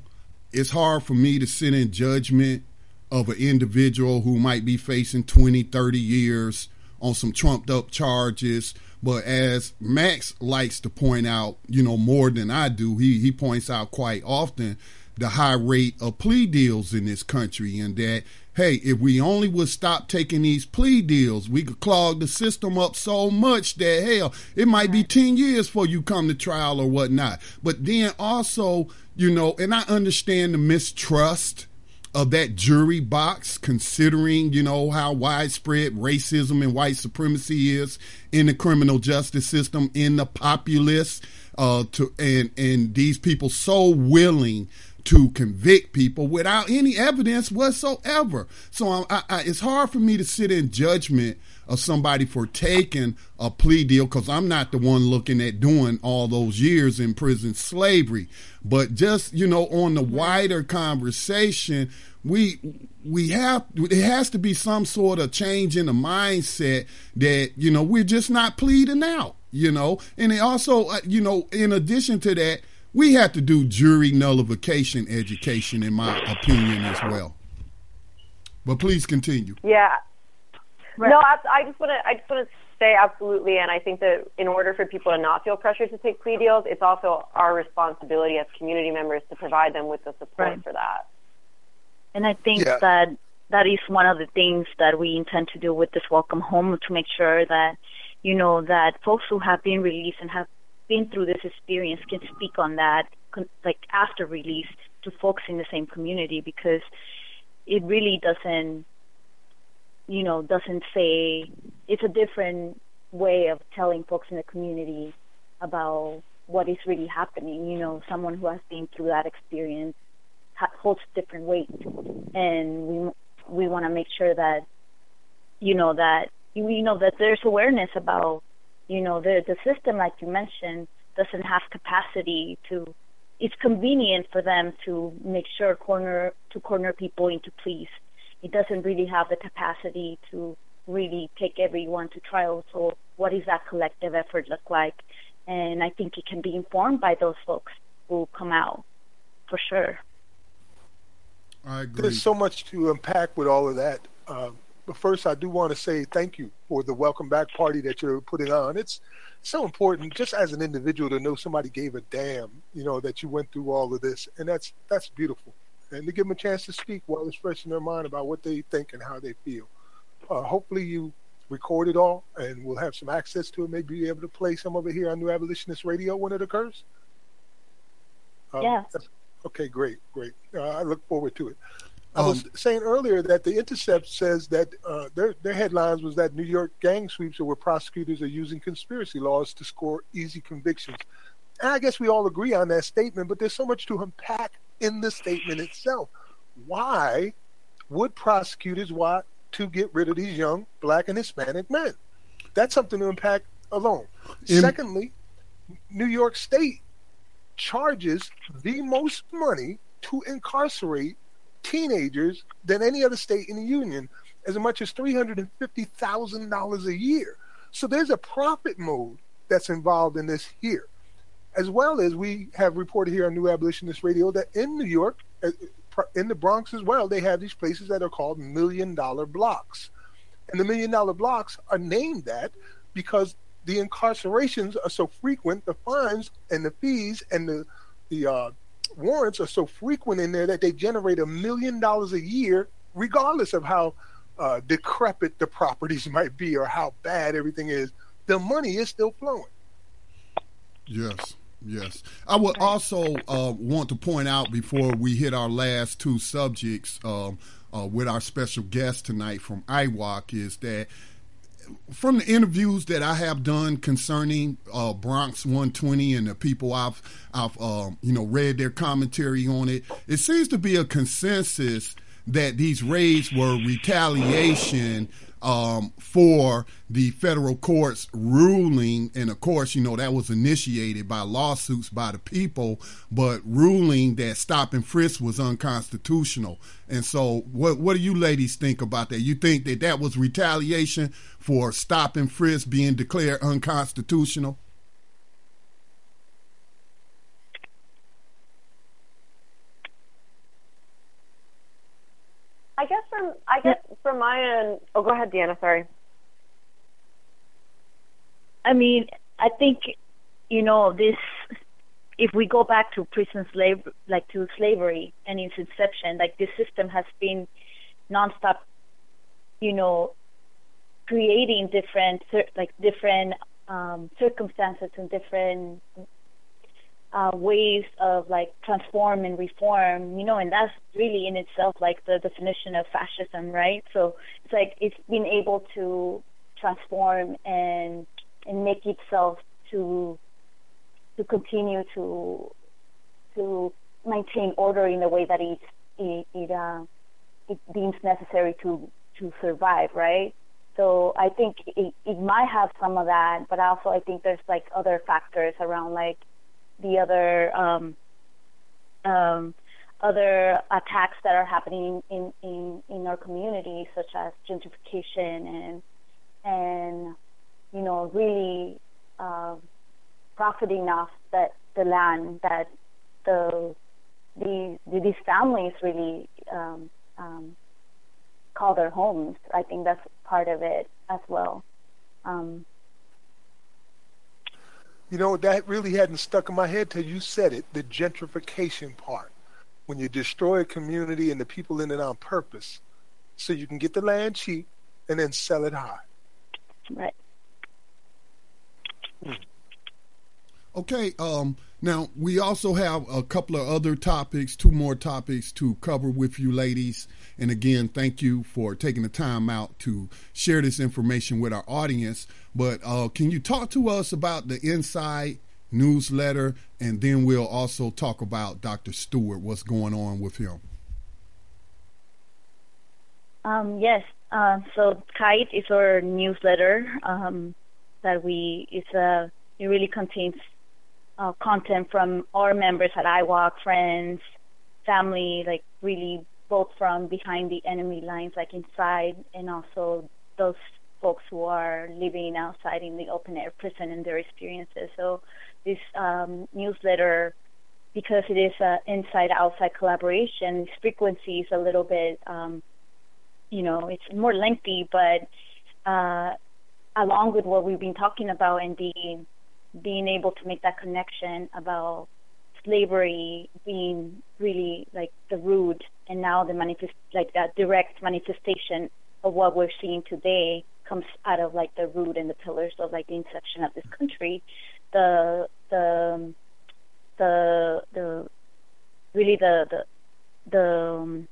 it's hard for me to sit in judgment of an individual who might be facing 20, 30 years on some trumped up charges but as Max likes to point out, you know, more than I do, he, he points out quite often the high rate of plea deals in this country and that, hey, if we only would stop taking these plea deals, we could clog the system up so much that, hell, it might be 10 years before you come to trial or whatnot. But then also, you know, and I understand the mistrust of that jury box, considering, you know, how widespread racism and white supremacy is in the criminal justice system, in the populace, uh, to, and, and these people so willing to convict people without any evidence whatsoever. So I, I, it's hard for me to sit in judgment of somebody for taking a plea deal because I'm not the one looking at doing all those years in prison slavery. But just, you know, on the wider conversation, we we have it has to be some sort of change in the mindset that you know we're just not pleading out you know and it also uh, you know in addition to that we have to do jury nullification education in my opinion as well but please continue yeah right. no I, I just want to i just want to say absolutely. And I think that in order for people to not feel pressured to take plea deals, it's also our responsibility as community members to provide them with the support right. for that. And I think yeah. that that is one of the things that we intend to do with this welcome home to make sure that you know that folks who have been released and have been through this experience can speak on that like after release to folks in the same community because it really doesn't you know, doesn't say it's a different way of telling folks in the community about what is really happening. You know, someone who has been through that experience holds different weight, and we we want to make sure that you know that you know that there's awareness about you know the the system, like you mentioned, doesn't have capacity to. It's convenient for them to make sure corner to corner people into pleas it doesn't really have the capacity to really take everyone to trial. So what does that collective effort look like? And I think it can be informed by those folks who come out for sure. I agree. There's so much to unpack with all of that. Uh, but first, I do want to say thank you for the welcome back party that you're putting on. It's so important, just as an individual, to know somebody gave a damn, you know, that you went through all of this, and that's that's beautiful and to give them a chance to speak while it's fresh in their mind about what they think and how they feel. Uh, hopefully, you record it all, and we'll have some access to it. Maybe be able to play some of it here on New Abolitionist Radio when it occurs. Um, yeah. Okay, great, great. Uh, I look forward to it. I um, was saying earlier that the Intercept says that uh, their their headlines was that New York gang sweeps are where prosecutors are using conspiracy laws to score easy convictions. And I guess we all agree on that statement, but there's so much to unpack in the statement itself. Why would prosecutors want to get rid of these young black and Hispanic men? That's something to unpack alone. In- Secondly, New York State charges the most money to incarcerate teenagers than any other state in the union, as much as $350,000 a year. So there's a profit mode that's involved in this here. As well as we have reported here on New Abolitionist Radio that in New York, uh, in the Bronx as well, they have these places that are called million dollar blocks. And the million dollar blocks are named that because the incarcerations are so frequent, the fines and the fees and the the uh, warrants are so frequent in there that they generate a million dollars a year, regardless of how uh, decrepit the properties might be or how bad everything is. The money is still flowing. Yes. Yes. I would also uh, want to point out before we hit our last two subjects um, uh, with our special guest tonight from IWOC is that from the interviews that I have done concerning uh, Bronx 120 and the people I've I've uh, you know read their commentary on it, it seems to be a consensus that these raids were retaliation um, for the federal court's ruling. And of course, you know, that was initiated by lawsuits by the people, but ruling that stop and frisk was unconstitutional. And so, what, what do you ladies think about that? You think that that was retaliation for stop and frisk being declared unconstitutional? I guess from I guess from my end. Oh, go ahead, Deanna. Sorry. I mean, I think you know this. If we go back to prison slave, like to slavery and its inception, like this system has been nonstop, you know, creating different like different um, circumstances and different uh, ways of like transform and reform, you know, and that's really in itself like the definition of fascism, right? So it's like it's been able to transform and and make itself to to continue to to maintain order in the way that it it it, uh, it deems necessary to to survive, right? So I think it, it might have some of that, but also I think there's like other factors around like the other um, um, other attacks that are happening in, in, in our community, such as gentrification and and you know really uh, profiting off that the land that the the, these families really um, um, call their homes. I think that's part of it as well. Um, you know, that really hadn't stuck in my head till you said it the gentrification part. When you destroy a community and the people in it on purpose so you can get the land cheap and then sell it high. Right. Okay, um, now we also have a couple of other topics, two more topics to cover with you ladies. And again, thank you for taking the time out to share this information with our audience. But uh, can you talk to us about the Inside newsletter? And then we'll also talk about Dr. Stewart, what's going on with him. Um, yes. Uh, so Kite is our newsletter um, that we, it's a, it really contains uh, content from our members at IWOC, friends, family, like really both from behind the enemy lines, like inside, and also those folks who are living outside in the open air prison and their experiences. So this um, newsletter, because it is an inside-outside collaboration, its frequency is a little bit, um, you know, it's more lengthy, but uh, along with what we've been talking about and being being able to make that connection about slavery being really like the root and now the manifest like that direct manifestation of what we're seeing today comes out of like the root and the pillars of like the inception of this country. The the the the really the the the um,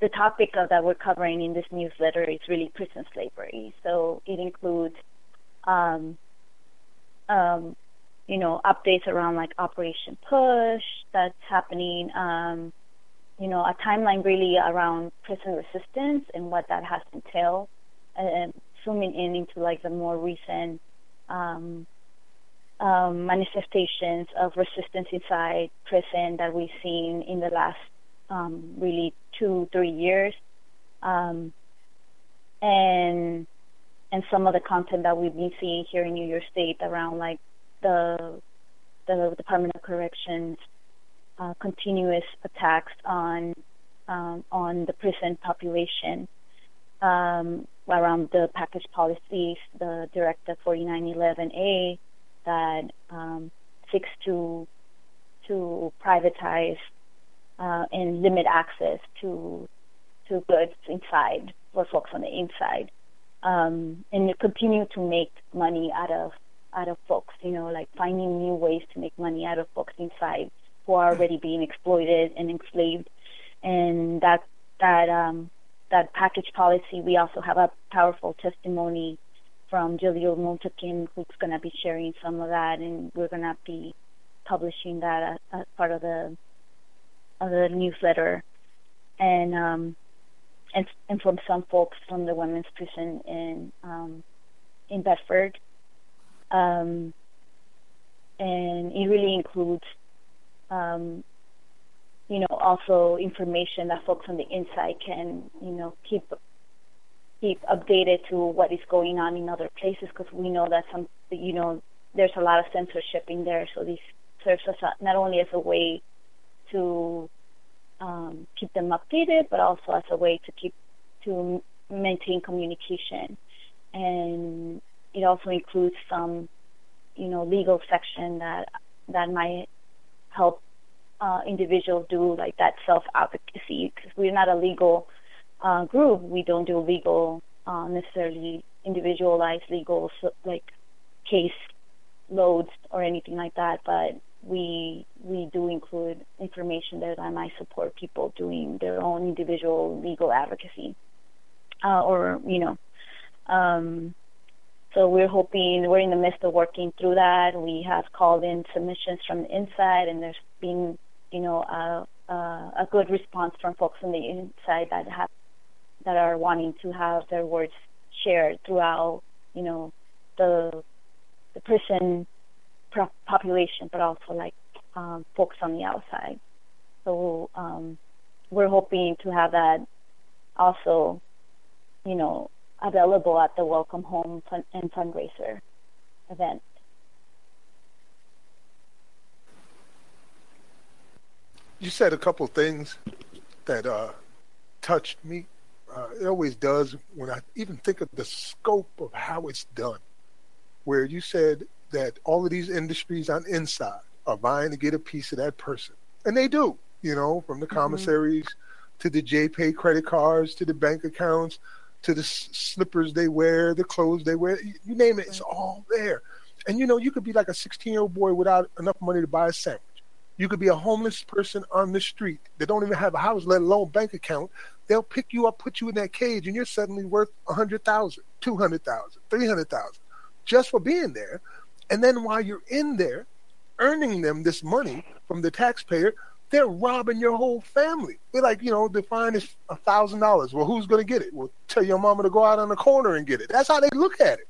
the topic of, that we're covering in this newsletter is really prison slavery. So it includes um, um, you know, updates around like Operation Push that's happening, um, you know, a timeline really around prison resistance and what that has entailed, and zooming in into like the more recent um, um, manifestations of resistance inside prison that we've seen in the last um, really two, three years, um, and and some of the content that we've been seeing here in New York State around like the the Department of Corrections uh, continuous attacks on um, on the prison population um, around the package policies, the Directive 4911A that um, seeks to to privatize uh, and limit access to to goods inside for folks on the inside, um, and continue to make money out of out of folks. You know, like finding new ways to make money out of folks inside who are already being exploited and enslaved, and that that um, that package policy. We also have a powerful testimony from Jalil Muntakim, who's going to be sharing some of that, and we're going to be publishing that as, part of the of the newsletter, and um, and and from some folks from the women's prison in um, in Bedford, um, and it really includes um, you know, also information that folks on the inside can, you know, keep keep updated to what is going on in other places because we know that some, you know, there's a lot of censorship in there. So this serves us not only as a way to um, keep them updated, but also as a way to keep to maintain communication. And it also includes some, you know, legal section that that might help uh, individuals do like that self advocacy because we're not a legal uh, group. We don't do legal uh, necessarily individualized legal like case loads or anything like that, but we we do include information that might support people doing their own individual legal advocacy, uh, or you know. Um, so we're hoping we're in the midst of working through that. We have called in submissions from the inside, and there's been you know, a, a, a good response from folks on the inside that have that are wanting to have their words shared throughout, you know, the the prison pro- population, but also like um, folks on the outside. So um, we're hoping to have that also, you know, available at the Welcome Home fund- and fundraiser event. you said a couple things that uh, touched me. Uh, it always does when I even think of the scope of how it's done. Where you said that all of these industries on inside are vying to get a piece of that person, and they do. You know, from the mm-hmm. commissaries to the JPay credit cards to the bank accounts to the s- slippers they wear, the clothes they wear. You name it, it's all there. And you know, you could be like a 16 year old boy without enough money to buy a sandwich you could be a homeless person on the street that don't even have a house, let alone bank account. They'll pick you up, put you in that cage, and you're suddenly worth a hundred thousand, two hundred thousand, three hundred thousand, just for being there. And then while you're in there, earning them this money from the taxpayer, they're robbing your whole family. They're like, you know, the fine is a thousand dollars. Well, who's going to get it? Well, tell your mama to go out on the corner and get it. That's how they look at it.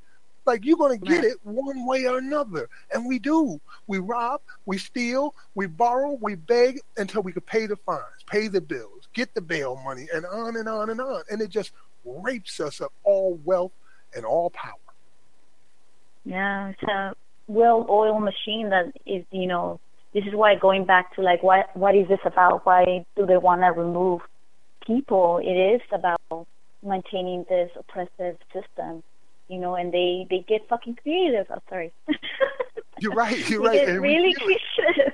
Like you're gonna get it one way or another, and we do. We rob, we steal, we borrow, we beg until we can pay the fines, pay the bills, get the bail money, and on and on and on. And it just rapes us of all wealth and all power. Yeah, it's a well-oiled machine that is, you know, this is why going back to like what what is this about? Why do they want to remove people? It is about maintaining this oppressive system you know, and they they get fucking creative. Oh, sorry. you're right. You're they right. Get really creative.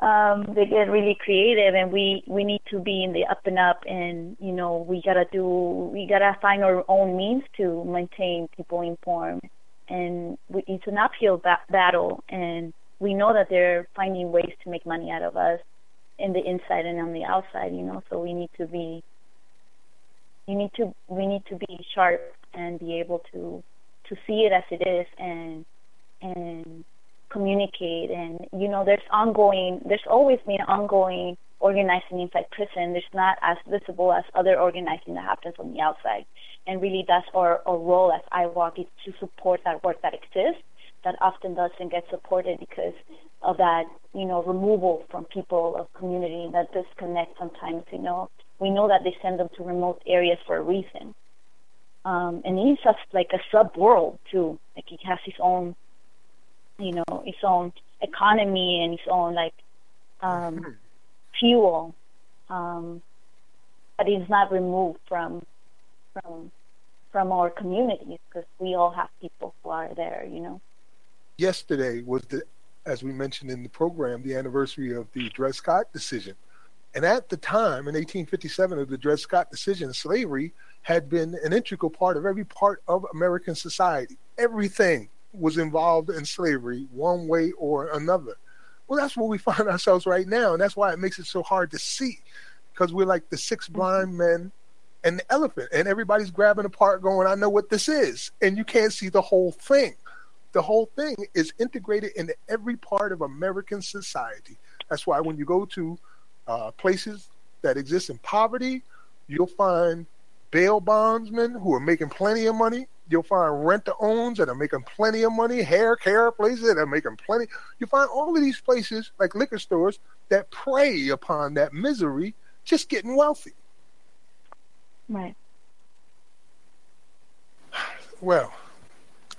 um, they get really creative, and we we need to be in the up and up, and you know, we gotta do we gotta find our own means to maintain people informed, and we, it's an uphill ba- battle, and we know that they're finding ways to make money out of us in the inside and on the outside, you know. So we need to be you need to we need to be sharp and be able to to see it as it is and and communicate and you know there's ongoing there's always been ongoing organizing inside prison is not as visible as other organizing that happens on the outside. And really, that's our, our role as IWOC is to support that work that exists that often doesn't get supported because of that, you know, removal from people of community, that disconnect sometimes, you know. We know that they send them to remote areas for a reason. Um, and it's just like a sub world too. Like it has its own, you know, his own economy and its own like um, fuel. Um, but it's not removed from from from our communities because we all have people who are there, you know yesterday was the, as we mentioned in the program, the anniversary of the Dred Scott decision. And at the time, in 1857, of the Dred Scott decision, slavery had been an integral part of every part of American society. Everything was involved in slavery, one way or another. Well, that's where we find ourselves right now, and that's why it makes it so hard to see, because we're like the six blind men and the elephant, and everybody's grabbing apart, going, "I know what this is," and you can't see the whole thing the whole thing is integrated into every part of American society. That's why when you go to uh, places that exist in poverty, you'll find bail bondsmen who are making plenty of money. You'll find rent-to-owns that are making plenty of money, hair care places that are making plenty. You find all of these places like liquor stores that prey upon that misery, just getting wealthy. Right. Well,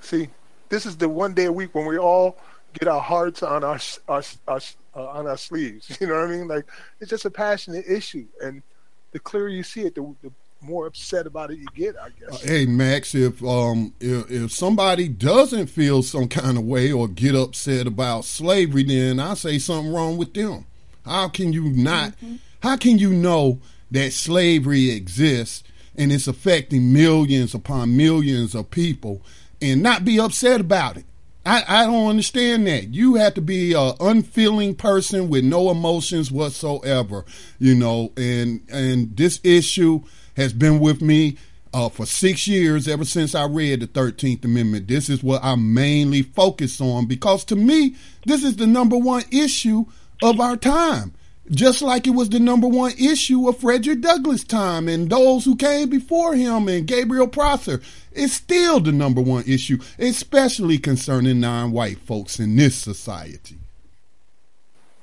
see, this is the one day a week when we all get our hearts on our, our, our uh, on our sleeves. You know what I mean? Like it's just a passionate issue, and the clearer you see it, the, the more upset about it you get. I guess. Uh, hey Max, if um if, if somebody doesn't feel some kind of way or get upset about slavery, then I say something wrong with them. How can you not? Mm-hmm. How can you know that slavery exists and it's affecting millions upon millions of people? and not be upset about it. I, I don't understand that. You have to be an unfeeling person with no emotions whatsoever, you know. And and this issue has been with me uh, for six years, ever since I read the Thirteenth Amendment. This is what I mainly focus on because to me, this is the number one issue of our time just like it was the number one issue of Frederick Douglass' time and those who came before him and Gabriel Prosser. It's still the number one issue, especially concerning non white folks in this society.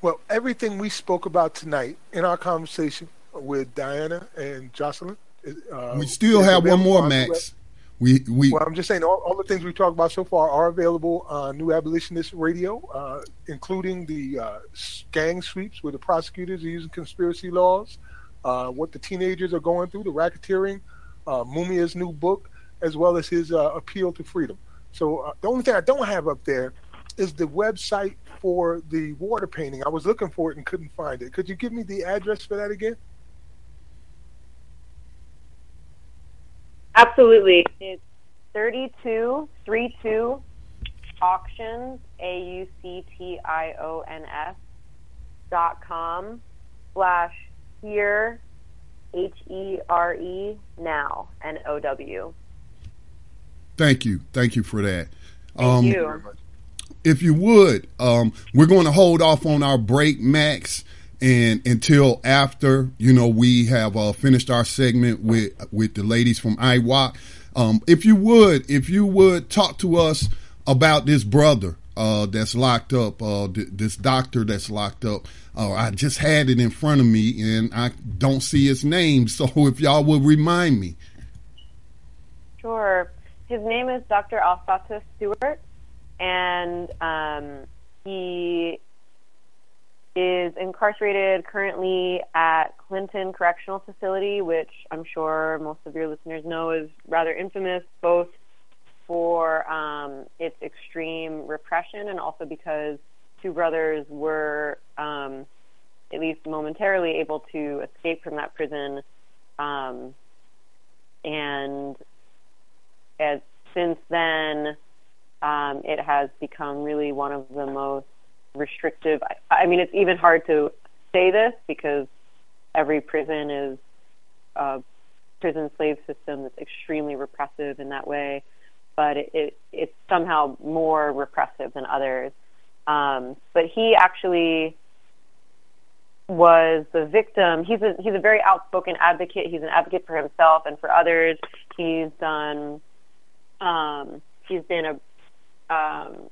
Well, everything we spoke about tonight in our conversation with Diana and Jocelyn. Uh, we still have one more, Max. We we. Well, I'm just saying all, all the things we've talked about so far are available on New Abolitionist Radio, uh, including the uh, gang sweeps where the prosecutors are using conspiracy laws, uh, what the teenagers are going through, the racketeering, uh, Mumia's new book, as well as his uh, appeal to freedom. So uh, the only thing I don't have up there is the website for the water painting. I was looking for it and couldn't find it. Could you give me the address for that again? Absolutely. It's 3232 auctions, A U C T I O N S dot com slash here, H E R E now, N O W. Thank you. Thank you for that. Thank um, you. If you would, um, we're going to hold off on our break, Max and until after you know we have uh, finished our segment with with the ladies from IWOC. Um, if you would, if you would talk to us about this brother uh, that's locked up, uh, th- this doctor that's locked up. Uh, I just had it in front of me and I don't see his name. So if y'all would remind me. Sure. His name is Dr. Alphonsus Stewart, and um, he is incarcerated currently at Clinton Correctional Facility, which I'm sure most of your listeners know is rather infamous, both for um, its extreme repression and also because two brothers were, um, at least momentarily, able to escape from that prison. Um, and as since then, um, it has become really one of the most restrictive. I, I mean, it's even hard to say this because every prison is a prison slave system that's extremely repressive in that way, but it, it it's somehow more repressive than others. Um, but he actually was the victim. He's a he's a very outspoken advocate. He's an advocate for himself and for others. He's done. Um, he's been a um,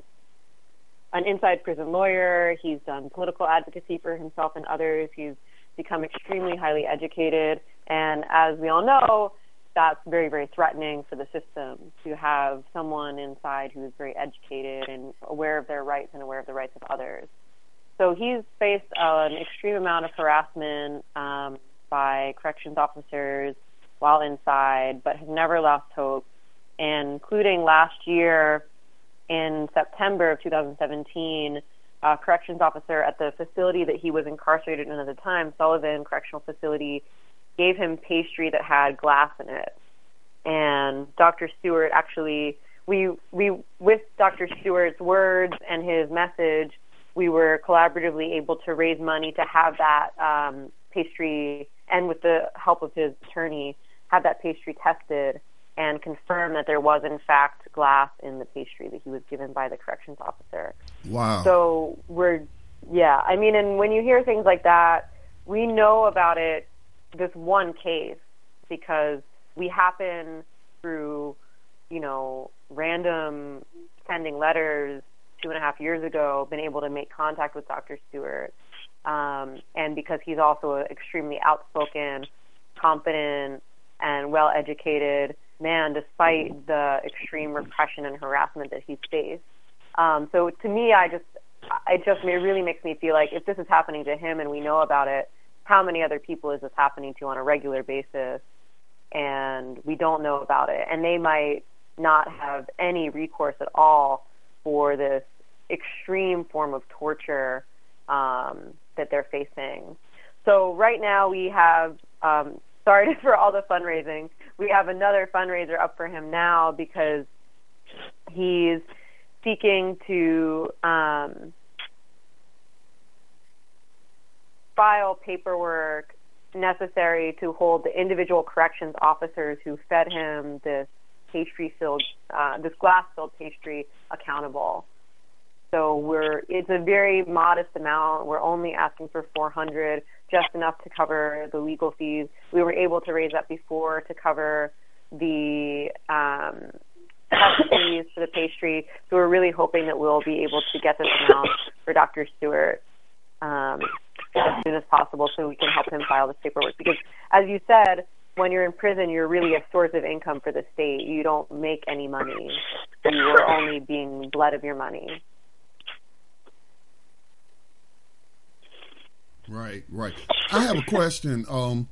an inside prison lawyer. He's done political advocacy for himself and others. He's become extremely highly educated, and as we all know, that's very very threatening for the system to have someone inside who's very educated and aware of their rights and aware of the rights of others. So he's faced an extreme amount of harassment um, by corrections officers while inside, but has never lost hope. And including last year in September of 2017, a corrections officer at the facility that he was incarcerated in at the time, Sullivan Correctional Facility, gave him pastry that had glass in it. And Dr. Stewart actually, we we with Dr. Stewart's words and his message, we were collaboratively able to raise money to have that um, pastry, and with the help of his attorney, have that pastry tested and confirm that there was in fact glass in the pastry that he was given by the corrections officer. Wow. So we're yeah, I mean and when you hear things like that, we know about it this one case because we happen through, you know, random sending letters two and a half years ago been able to make contact with Dr. Stewart. Um, and because he's also an extremely outspoken, competent, and well educated man, despite the extreme repression and harassment that he's faced. Um, so to me, I just, it just it really makes me feel like if this is happening to him and we know about it, how many other people is this happening to on a regular basis? And we don't know about it. And they might not have any recourse at all for this extreme form of torture um, that they're facing. So right now we have, um, sorry for all the fundraising, we have another fundraiser up for him now because he's seeking to um, file paperwork necessary to hold the individual corrections officers who fed him this pastry filled, uh, this glass filled pastry accountable. So we're it's a very modest amount. We're only asking for 400, just enough to cover the legal fees. We were able to raise that before to cover the um, fees for the pastry. So we're really hoping that we'll be able to get this amount for Dr. Stewart um, as soon as possible, so we can help him file this paperwork. Because as you said, when you're in prison, you're really a source of income for the state. You don't make any money. You are only being bled of your money. Right, right. I have a question. Um,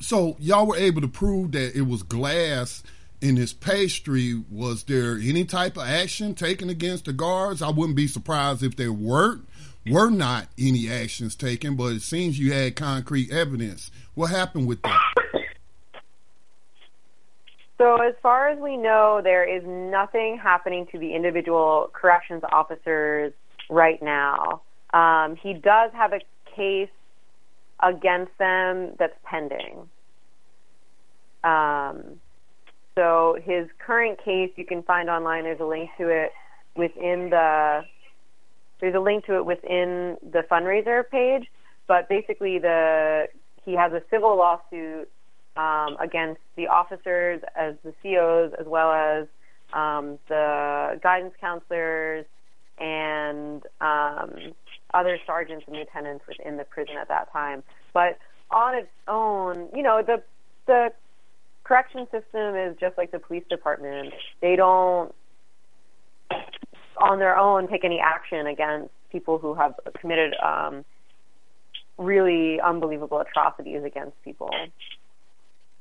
so y'all were able to prove that it was glass in his pastry. Was there any type of action taken against the guards? I wouldn't be surprised if there weren't were not any actions taken, but it seems you had concrete evidence. What happened with that? So, as far as we know, there is nothing happening to the individual corrections officers right now. Um, he does have a case against them that's pending. Um, so his current case you can find online. There's a link to it within the there's a link to it within the fundraiser page. But basically, the he has a civil lawsuit um, against the officers as the COs as well as um, the guidance counselors and um, other sergeants and lieutenants within the prison at that time. But on its own, you know, the the correction system is just like the police department. They don't on their own take any action against people who have committed um, really unbelievable atrocities against people.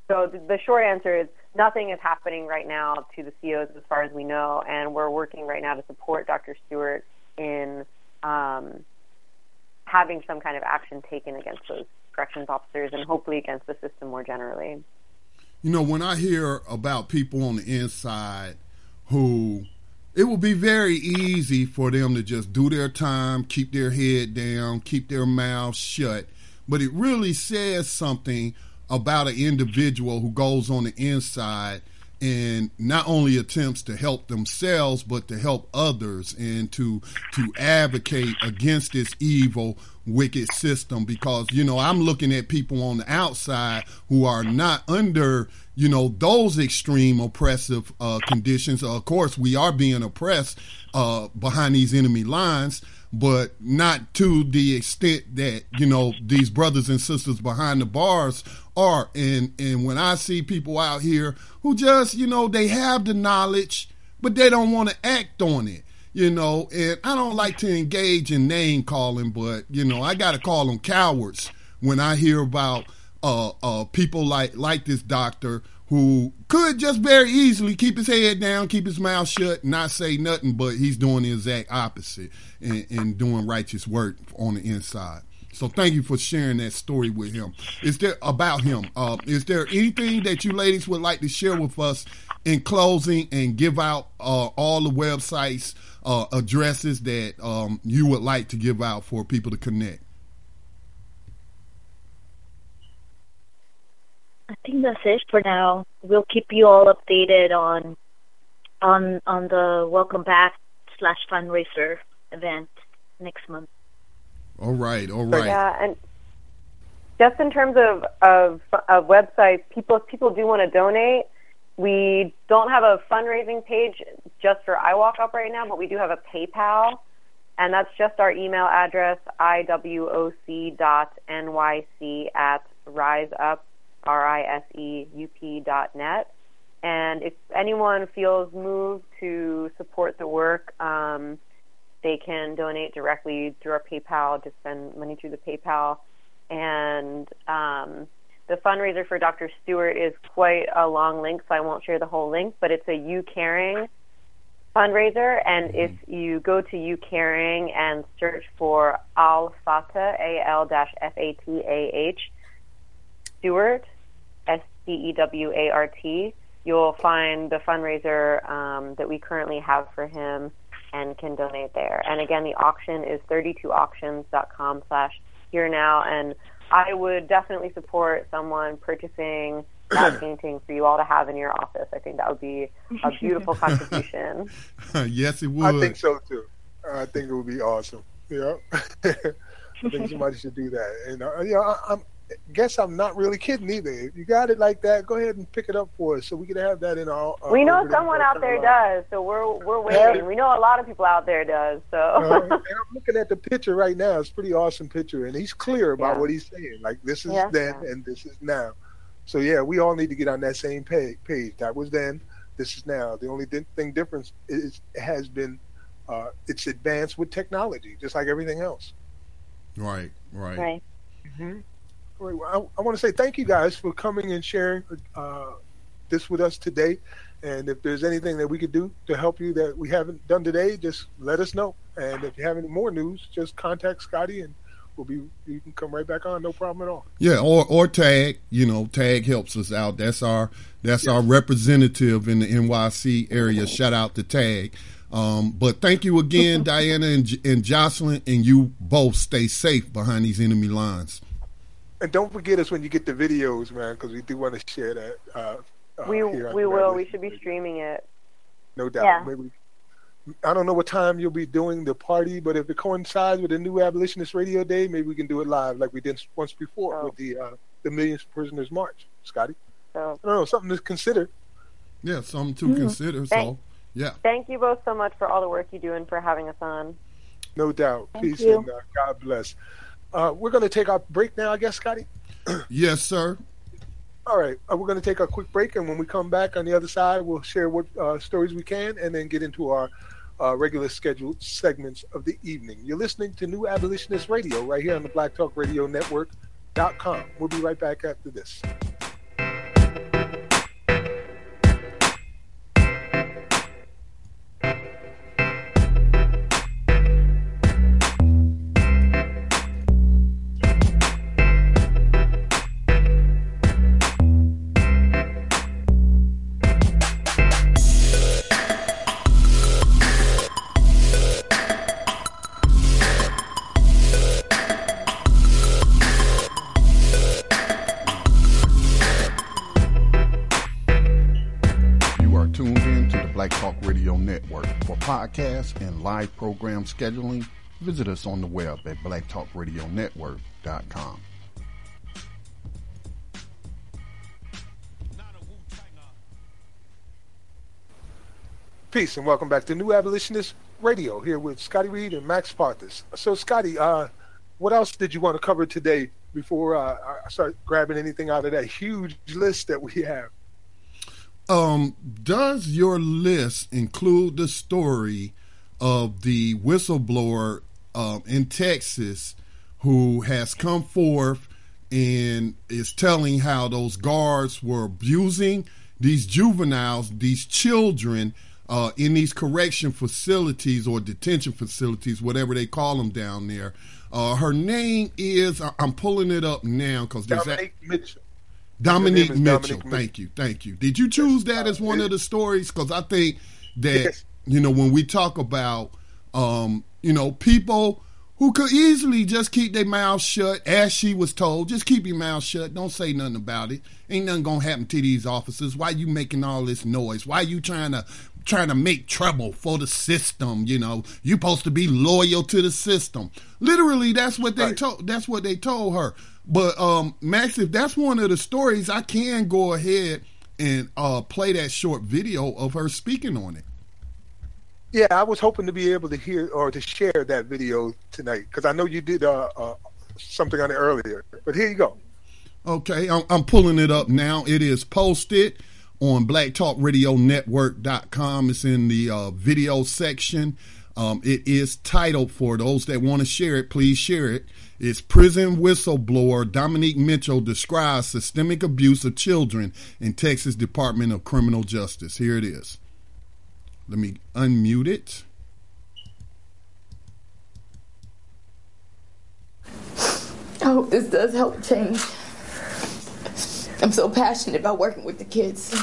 So the, the short answer is nothing is happening right now to the COs as far as we know, and we're working right now to support Dr. Stewart in um, having some kind of action taken against those corrections officers and hopefully against the system more generally. You know, when I hear about people on the inside who it will be very easy for them to just do their time, keep their head down, keep their mouth shut, but it really says something about an individual who goes on the inside and not only attempts to help themselves but to help others and to to advocate against this evil wicked system. Because you know I'm looking at people on the outside who are not under you know those extreme oppressive uh, conditions. Of course we are being oppressed uh, behind these enemy lines but not to the extent that you know these brothers and sisters behind the bars are and and when i see people out here who just you know they have the knowledge but they don't want to act on it you know and i don't like to engage in name calling but you know i got to call them cowards when i hear about uh, uh, people like like this doctor who could just very easily keep his head down, keep his mouth shut, not say nothing, but he's doing the exact opposite and, and doing righteous work on the inside. So thank you for sharing that story with him. Is there about him? Uh, is there anything that you ladies would like to share with us in closing and give out uh, all the websites, uh, addresses that um, you would like to give out for people to connect? I think that's it for now. We'll keep you all updated on on on the welcome back slash fundraiser event next month. All right, all right. Yeah, and just in terms of of, of websites, people if people do want to donate, we don't have a fundraising page just for IWalk Up right now, but we do have a PayPal, and that's just our email address iwoc dot nyc at riseup R-I-S-E-U-P dot net. And if anyone feels moved to support the work, um, they can donate directly through our PayPal, just send money through the PayPal. And um, the fundraiser for Dr. Stewart is quite a long link, so I won't share the whole link, but it's a YouCaring fundraiser. And mm-hmm. if you go to YouCaring and search for Al Fatah, A L F A T A H, Stewart, S T E W A R T, you'll find the fundraiser um, that we currently have for him and can donate there. And again, the auction is 32auctions.com slash here now. And I would definitely support someone purchasing that painting for you all to have in your office. I think that would be a beautiful contribution. yes, it would. I think so too. I think it would be awesome. Yeah. I think somebody should do that. And uh, yeah, I, am guess I'm not really kidding either. If you got it like that, go ahead and pick it up for us so we can have that in our. Uh, we know someone out there does, so we're we're waiting. Yeah. We know a lot of people out there does. So. uh, and I'm looking at the picture right now. It's a pretty awesome picture, and he's clear about yeah. what he's saying. Like this is yeah. then, and this is now. So yeah, we all need to get on that same page. page. That was then. This is now. The only thing difference is has been uh, it's advanced with technology, just like everything else. Right. Right. Right. Mm-hmm. I, I want to say thank you guys for coming and sharing uh, this with us today. And if there's anything that we could do to help you that we haven't done today, just let us know. And if you have any more news, just contact Scotty and we'll be you can come right back on, no problem at all. Yeah, or or tag, you know, tag helps us out. That's our that's yes. our representative in the NYC area. Shout out to Tag. Um, but thank you again, Diana and, and Jocelyn, and you both stay safe behind these enemy lines. And don't forget us when you get the videos, man, because we do want to share that. Uh, uh, we we will. We should be streaming it. No doubt. Yeah. Maybe I don't know what time you'll be doing the party, but if it coincides with the new Abolitionist Radio Day, maybe we can do it live like we did once before oh. with the uh, the Millions Prisoners March. Scotty, oh. I don't know something to consider. Yeah, something to mm-hmm. consider. So, yeah. Thank you both so much for all the work you do and for having us on. No doubt. Thank Peace you. and uh, God bless. Uh, we're going to take our break now, I guess, Scotty. yes, sir. All right, uh, we're going to take a quick break, and when we come back on the other side, we'll share what uh, stories we can, and then get into our uh, regular scheduled segments of the evening. You're listening to New Abolitionist Radio right here on the Black Talk Radio Network.com. We'll be right back after this. And live program scheduling, visit us on the web at blacktalkradionetwork.com. Peace and welcome back to New Abolitionist Radio here with Scotty Reed and Max Parthas. So, Scotty, uh, what else did you want to cover today before uh, I start grabbing anything out of that huge list that we have? Um, does your list include the story of the whistleblower uh, in Texas who has come forth and is telling how those guards were abusing these juveniles, these children? uh, in these correction facilities or detention facilities, whatever they call them down there. Uh, her name is I'm pulling it up now because there's Dominique that, Mitchell. Dominique Mitchell. Dominique thank you, thank you. Did you choose that as one of the stories? Because I think that yes. You know when we talk about um, you know people who could easily just keep their mouths shut, as she was told, just keep your mouth shut. Don't say nothing about it. Ain't nothing gonna happen to these officers. Why you making all this noise? Why you trying to trying to make trouble for the system. You know, you supposed to be loyal to the system. Literally, that's what they right. told. That's what they told her. But um, Max, if that's one of the stories, I can go ahead and uh, play that short video of her speaking on it. Yeah, I was hoping to be able to hear or to share that video tonight because I know you did uh, uh, something on it earlier. But here you go. Okay, I'm, I'm pulling it up now. It is posted on blacktalkradionetwork.com. It's in the uh, video section. Um, it is titled for those that want to share it, please share it. It's prison whistleblower Dominique Mitchell describes systemic abuse of children in Texas Department of Criminal Justice. Here it is. Let me unmute it. I hope this does help change. I'm so passionate about working with the kids,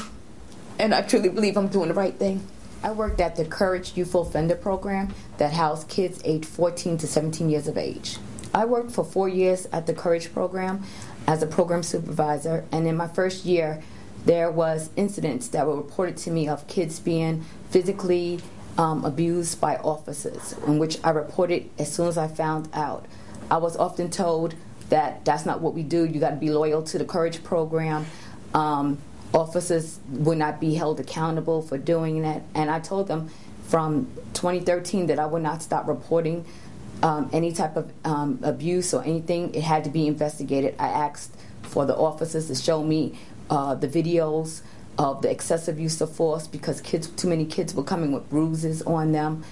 and I truly believe I'm doing the right thing. I worked at the Courage Youthful Offender Program that housed kids aged 14 to 17 years of age. I worked for four years at the Courage program as a program supervisor, and in my first year, there was incidents that were reported to me of kids being physically um, abused by officers, in which I reported as soon as I found out. I was often told that that's not what we do. You got to be loyal to the Courage program. Um, officers would not be held accountable for doing that. And I told them from 2013 that I would not stop reporting um, any type of um, abuse or anything. It had to be investigated. I asked for the officers to show me uh, the videos of the excessive use of force because kids, too many kids were coming with bruises on them.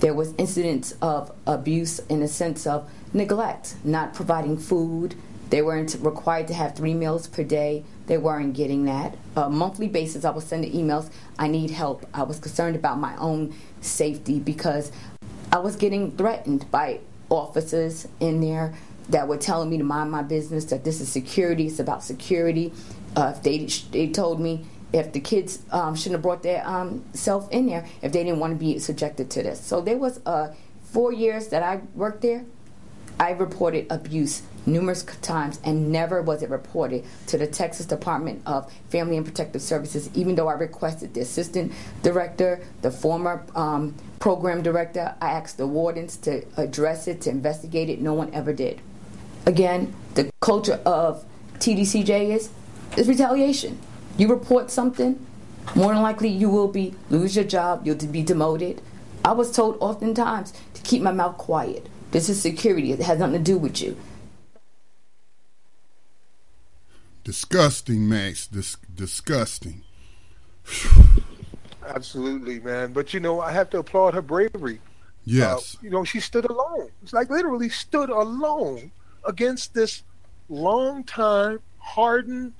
There was incidents of abuse in the sense of neglect, not providing food. They weren't required to have three meals per day. They weren't getting that. A monthly basis, I was sending emails. I need help. I was concerned about my own safety because I was getting threatened by officers in there that were telling me to mind my business. That this is security. It's about security. Uh, if they they told me if the kids um, shouldn't have brought their um, self in there if they didn't want to be subjected to this. So there was uh, four years that I worked there. I reported abuse numerous times, and never was it reported to the Texas Department of Family and Protective Services, even though I requested the assistant director, the former um, program director. I asked the wardens to address it, to investigate it. No one ever did. Again, the culture of TDCJ is, is retaliation. You report something, more than likely you will be lose your job, you'll be demoted. I was told oftentimes to keep my mouth quiet. This is security. It has nothing to do with you. Disgusting, Max. Dis- disgusting. Absolutely, man. But you know, I have to applaud her bravery. Yes. Uh, you know, she stood alone. It's like literally stood alone against this long time hardened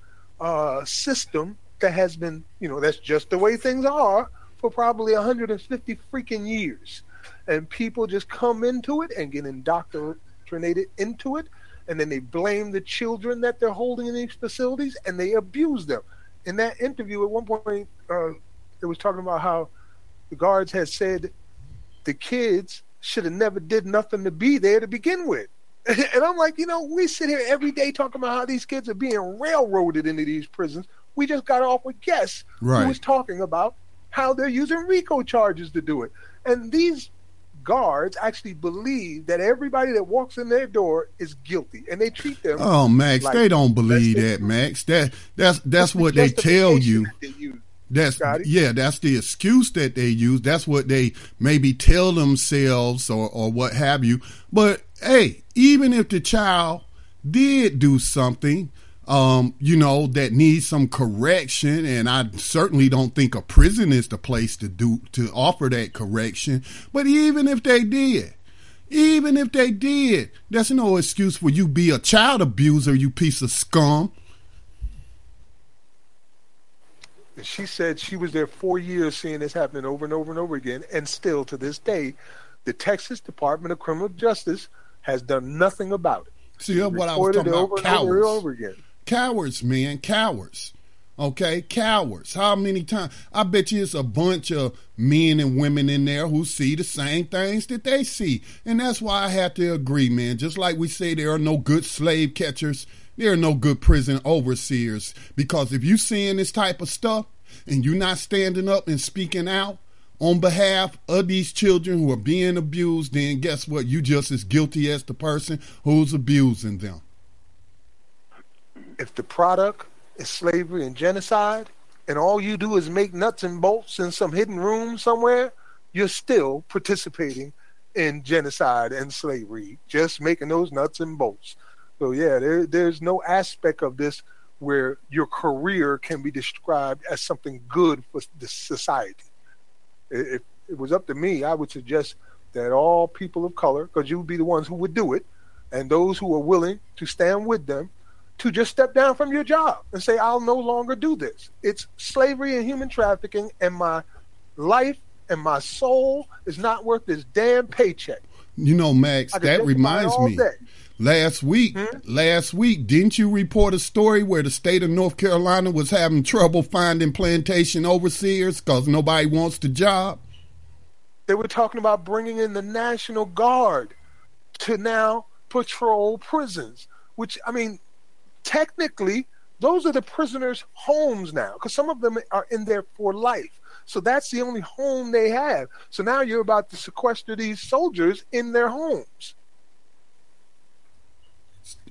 uh, system that has been, you know, that's just the way things are for probably 150 freaking years. And people just come into it and get indoctrinated into it. And then they blame the children that they're holding in these facilities and they abuse them. In that interview at one point uh, it was talking about how the guards had said the kids should have never did nothing to be there to begin with and i'm like you know we sit here every day talking about how these kids are being railroaded into these prisons we just got off with guests right. who was talking about how they're using RICO charges to do it. And these guards actually believe that everybody that walks in their door is guilty, and they treat them. Oh, Max, like they don't believe that, Max. That that's that's what they tell you. That's Scotty? yeah, that's the excuse that they use. That's what they maybe tell themselves or or what have you. But hey, even if the child did do something, um, you know, that needs some correction, and I certainly don't think a prison is the place to do to offer that correction. But even if they did, even if they did, that's no excuse for you be a child abuser, you piece of scum. She said she was there four years seeing this happening over and over and over again, and still to this day, the Texas Department of Criminal Justice has done nothing about it. See, what I was talking about, cowards. Over, over again. Cowards, man, cowards. Okay, cowards. How many times? I bet you it's a bunch of men and women in there who see the same things that they see. And that's why I have to agree, man. Just like we say there are no good slave catchers, there are no good prison overseers. Because if you seeing this type of stuff and you're not standing up and speaking out on behalf of these children who are being abused, then guess what? You just as guilty as the person who's abusing them if the product is slavery and genocide, and all you do is make nuts and bolts in some hidden room somewhere, you're still participating in genocide and slavery, just making those nuts and bolts. So yeah, there, there's no aspect of this where your career can be described as something good for the society. If it was up to me, I would suggest that all people of color, because you would be the ones who would do it, and those who are willing to stand with them to just step down from your job and say, I'll no longer do this. It's slavery and human trafficking, and my life and my soul is not worth this damn paycheck. You know, Max, that reminds me. Day. Last week, hmm? last week, didn't you report a story where the state of North Carolina was having trouble finding plantation overseers because nobody wants the job? They were talking about bringing in the National Guard to now patrol prisons, which, I mean, technically, those are the prisoners' homes now, because some of them are in there for life. So that's the only home they have. So now you're about to sequester these soldiers in their homes.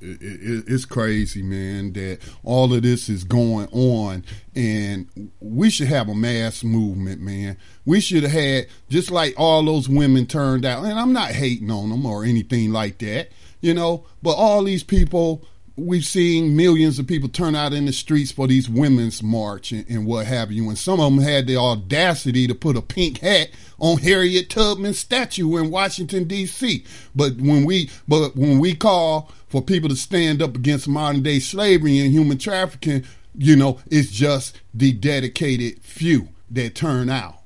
It, it, it's crazy, man, that all of this is going on, and we should have a mass movement, man. We should have had just like all those women turned out, and I'm not hating on them or anything like that, you know, but all these people we've seen millions of people turn out in the streets for these women's march and, and, what have you. And some of them had the audacity to put a pink hat on Harriet Tubman's statue in Washington D.C. But when we but when we call for people to stand up against modern day slavery and human trafficking, you know, it's just the dedicated few that turn out.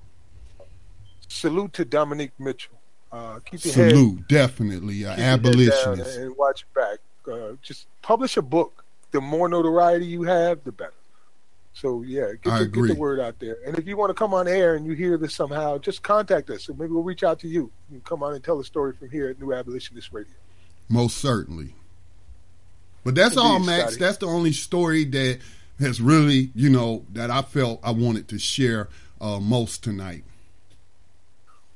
Salute to Dominique Mitchell. Uh, keep your Salute, head, definitely, uh, abolitionist. And watch back uh, just publish a book. The more notoriety you have, the better. So yeah, get the, get the, word out there. And if you want to come on air and you hear this somehow, just contact us. So maybe we'll reach out to you. You can come on and tell a story from here at New Abolitionist Radio. Most certainly. But that's Indeed, all, Max. Scotty. That's the only story that has really, you know, that I felt I wanted to share uh, most tonight.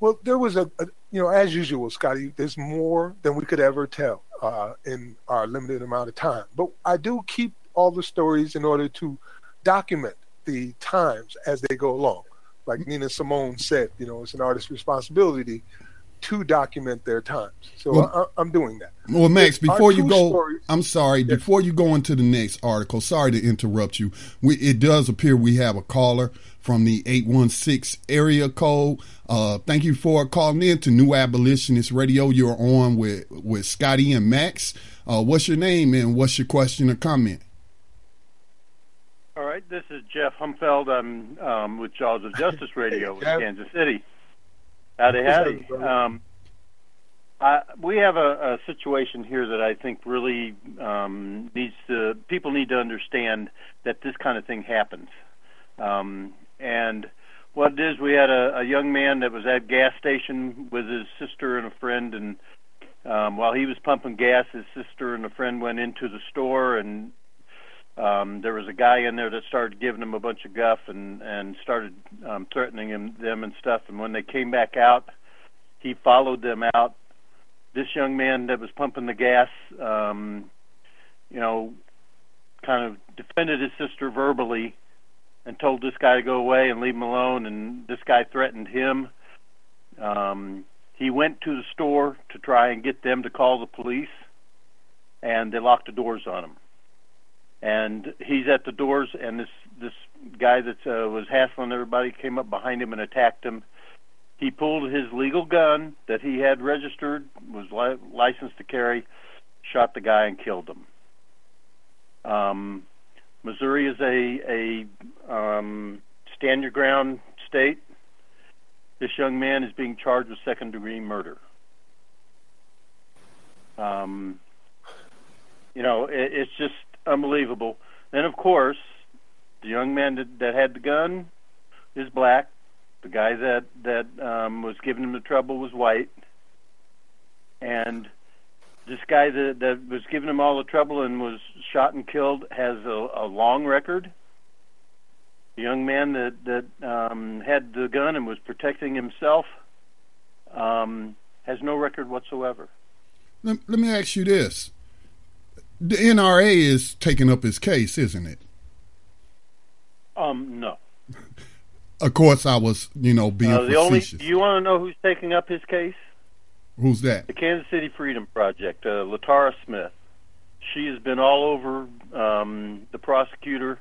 Well, there was a, a, you know, as usual, Scotty. There's more than we could ever tell uh, in our limited amount of time. But I do keep all the stories in order to document the times as they go along. Like Nina Simone said, you know, it's an artist's responsibility to document their times. So well, I, am doing that. Well, Max, before you go, stories, I'm sorry. Yes. Before you go into the next article, sorry to interrupt you. We, it does appear we have a caller from the 816 area code. Uh, thank you for calling in to New Abolitionist Radio. You're on with, with Scotty and Max. Uh, what's your name and what's your question or comment? All right, this is Jeff Humfeld. I'm um, with Jaws of Justice Radio in Kansas City. Howdy, howdy. Um, I, we have a, a, situation here that I think really um, needs to. People need to understand that this kind of thing happens. Um, and what it is, we had a, a young man that was at gas station with his sister and a friend, and um, while he was pumping gas, his sister and a friend went into the store, and um, there was a guy in there that started giving him a bunch of guff and and started um, threatening him them and stuff. And when they came back out, he followed them out. This young man that was pumping the gas, um, you know, kind of defended his sister verbally and told this guy to go away and leave him alone. And this guy threatened him. Um, he went to the store to try and get them to call the police, and they locked the doors on him. And he's at the doors, and this this guy that uh, was hassling everybody came up behind him and attacked him. He pulled his legal gun that he had registered, was li- licensed to carry, shot the guy and killed him. Um, Missouri is a a um, stand your ground state. This young man is being charged with second degree murder. Um, you know, it, it's just unbelievable. And of course, the young man that, that had the gun is black. The guy that that um, was giving him the trouble was white, and this guy that, that was giving him all the trouble and was shot and killed has a, a long record. The young man that that um, had the gun and was protecting himself um, has no record whatsoever. Let, let me ask you this: the NRA is taking up his case, isn't it? Um, no. Of course, I was, you know, being uh, the facetious. only. Do you want to know who's taking up his case? Who's that? The Kansas City Freedom Project, uh, Latara Smith. She has been all over um, the prosecutor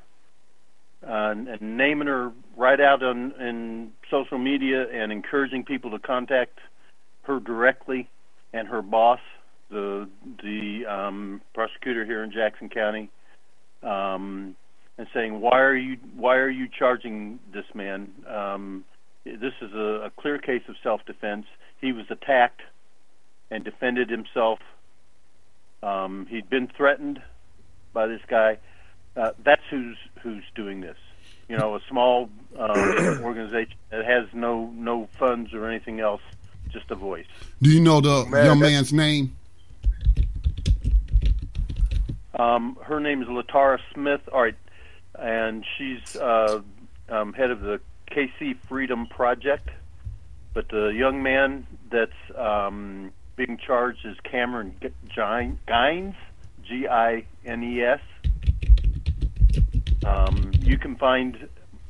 uh, and, and naming her right out on in social media and encouraging people to contact her directly and her boss, the the um, prosecutor here in Jackson County, um, and saying why are you why are you charging this man? Um, this is a, a clear case of self-defense. He was attacked and defended himself. Um, he'd been threatened by this guy. Uh, that's who's who's doing this. You know, a small um, organization that has no no funds or anything else, just a voice. Do you know the Man, young man's name? Um, her name is Latara Smith. All right, and she's uh, um, head of the KC Freedom Project. But the young man that's um, being charged is Cameron Gines, G I N E S. Um, you can find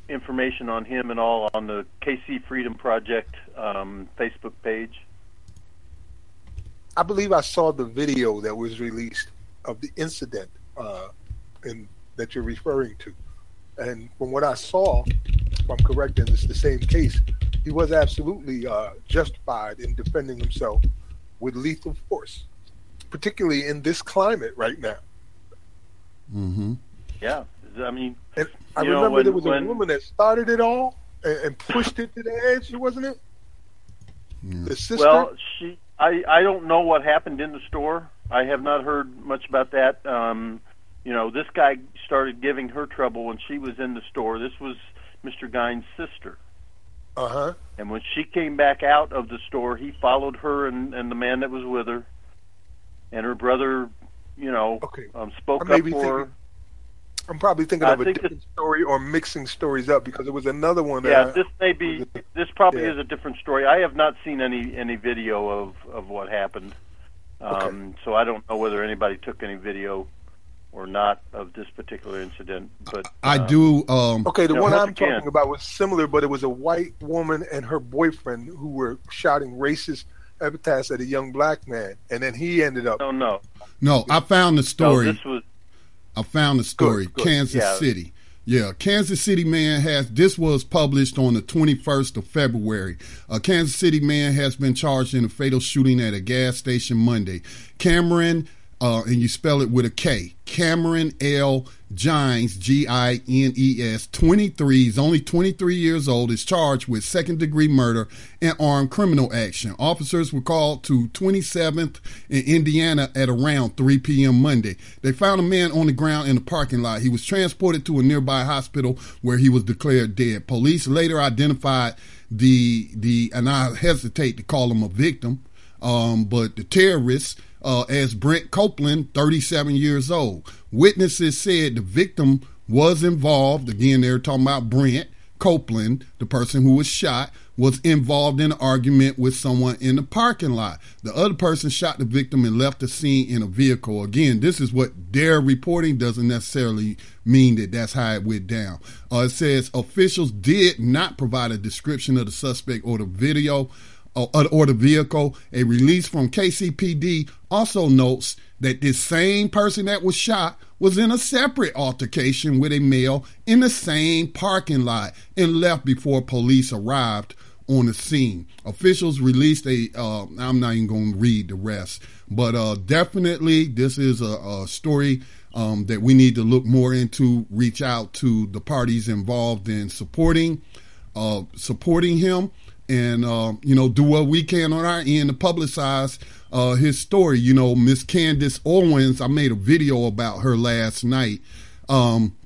information on him and all on the KC Freedom Project um, Facebook page. I believe I saw the video that was released of the incident uh, in, that you're referring to. And from what I saw, if I'm correct, and it's the same case, he was absolutely uh, justified in defending himself with lethal force, particularly in this climate right now. Mm-hmm. Yeah, I mean, and I remember know, when, there was when, a woman that started it all and, and, pushed it to the edge, wasn't it? Yeah. The sister. Well, she. I I don't know what happened in the store. I have not heard much about that. Um, you know, this guy started giving her trouble when she was in the store. This was Mr. Gines' sister. Uh huh. And when she came back out of the store, he followed her and, and the man that was with her, and her brother, you know, okay. um, spoke up for thinking, her. I'm probably thinking I of a different story or mixing stories up because there was another one. Yeah, this may be. This probably yeah. is a different story. I have not seen any any video of of what happened, um, okay. so I don't know whether anybody took any video or not of this particular incident. But I um, do. Um, okay, the one I'm talking about was similar, but it was a white woman and her boyfriend who were shouting racist epithets at a young black man, and then he ended up. No, no, no. I found the story. No, this was. I found the story. Good, good. Kansas yeah. City. Yeah, Kansas City man has. This was published on the 21st of February. A Kansas City man has been charged in a fatal shooting at a gas station Monday. Cameron uh, and you spell it with a K. Cameron L. Gines, G I N E S, 23, he's only 23 years old, is charged with second degree murder and armed criminal action. Officers were called to 27th in Indiana at around 3 p.m. Monday. They found a man on the ground in the parking lot. He was transported to a nearby hospital where he was declared dead. Police later identified the, the and I hesitate to call him a victim, um, but the terrorist uh, as Brent Copeland, 37 years old. Witnesses said the victim was involved. Again, they're talking about Brent Copeland, the person who was shot, was involved in an argument with someone in the parking lot. The other person shot the victim and left the scene in a vehicle. Again, this is what they're reporting, doesn't necessarily mean that that's how it went down. Uh, it says officials did not provide a description of the suspect or the video or, the vehicle. A release from KCPD also notes that this same person that was shot was in a separate altercation with a male in the same parking lot and left before police arrived on the scene. Officials released a. Uh, I'm not even going to read the rest, but uh, definitely this is a, a story um, that we need to look more into. Reach out to the parties involved in supporting, uh, supporting him, and uh, you know do what we can on our end to publicize uh, his story. You know, Miss Candace Owens. I made a video about her last night. Um,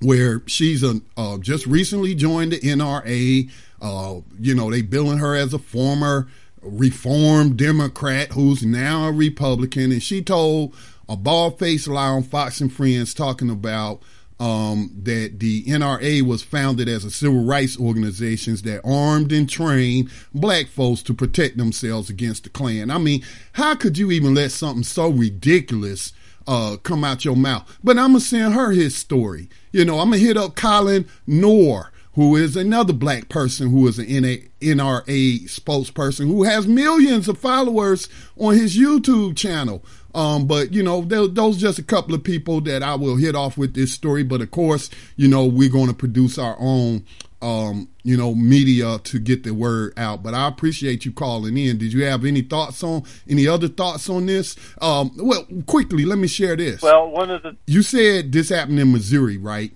where she's a, uh, just recently joined the NRA. Uh, you know, they billing her as a former reformed Democrat who's now a Republican, and she told a bald faced lie on Fox and Friends talking about um, that the NRA was founded as a civil rights organization that armed and trained black folks to protect themselves against the Klan. I mean, how could you even let something so ridiculous uh, come out your mouth? But I'm gonna send her his story. You know, I'm gonna hit up Colion Noir who is another black person who is an NRA spokesperson who has millions of followers on his YouTube channel. Um, but you know, those just a couple of people that I will hit off with this story. But of course, you know, we're going to produce our own, um, you know, media to get the word out. But I appreciate you calling in. Did you have any thoughts on any other thoughts on this? Um, well, quickly, let me share this. Well, one of the you said this happened in Missouri, right?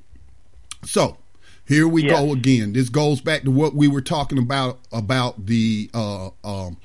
So here we yes. go again. This goes back to what we were talking about about the uh, um,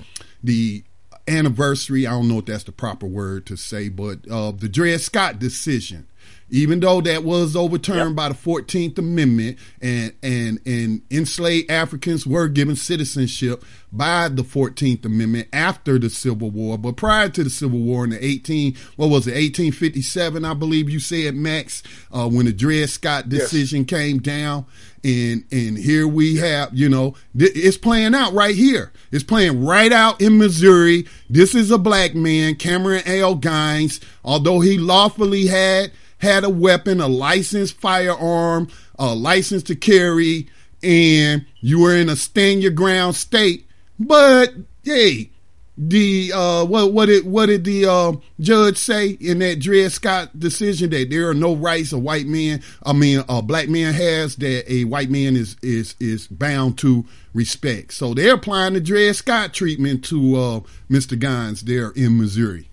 the anniversary. I don't know if that's the proper word to say, but uh, the Dred Scott decision even though that was overturned yep. by the 14th Amendment and, and, and enslaved Africans were given citizenship by the 14th Amendment after the Civil War. But prior to the Civil War in the 18, what was it, 1857, I believe you said, Max, uh, when the Dred Scott decision yes. came down. And, and here we have, you know, th- it's playing out right here. It's playing right out in Missouri. This is a black man, Cameron L. Gines, although he lawfully had had a weapon, a licensed firearm, a license to carry, and you were in a stand your ground state. But hey, the uh, what what did what did the uh, judge say in that Dred Scott decision that there are no rights a white man, I mean a black man has that a white man is is is bound to respect. So they're applying the Dred Scott treatment to uh, Mr. Gines there in Missouri.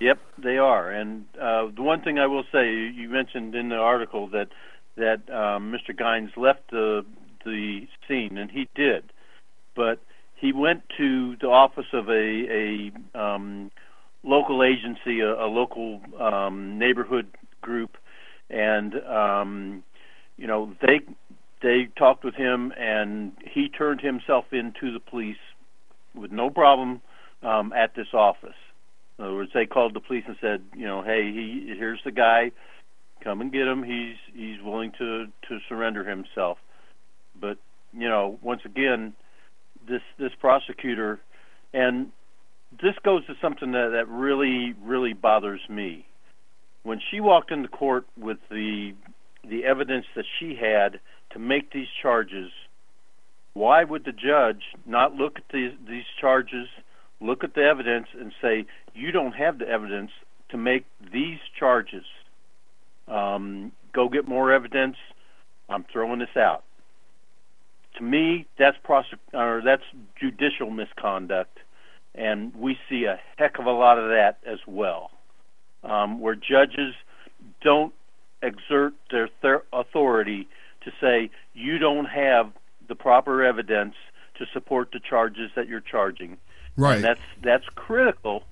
Yep, they are. And uh, the one thing I will say, you mentioned in the article that that um, Mr. Gines left the the scene, and he did, but he went to the office of a a um, local agency, a, a local um, neighborhood group, and um, you know they they talked with him, and he turned himself into the police with no problem um, at this office. In other words, they called the police and said, you know, hey, he here's the guy, come and get him. He's he's willing to to surrender himself. But you know, once again, this this prosecutor, and this goes to something that that really really bothers me. When she walked into court with the the evidence that she had to make these charges, why would the judge not look at these these charges? look at the evidence and say you don't have the evidence to make these charges. Um, go get more evidence. I'm throwing this out. To me, that's prosec- or that's judicial misconduct, and we see a heck of a lot of that as well, um, where judges don't exert their th- authority to say you don't have the proper evidence to support the charges that you're charging. Right. And that's that's critical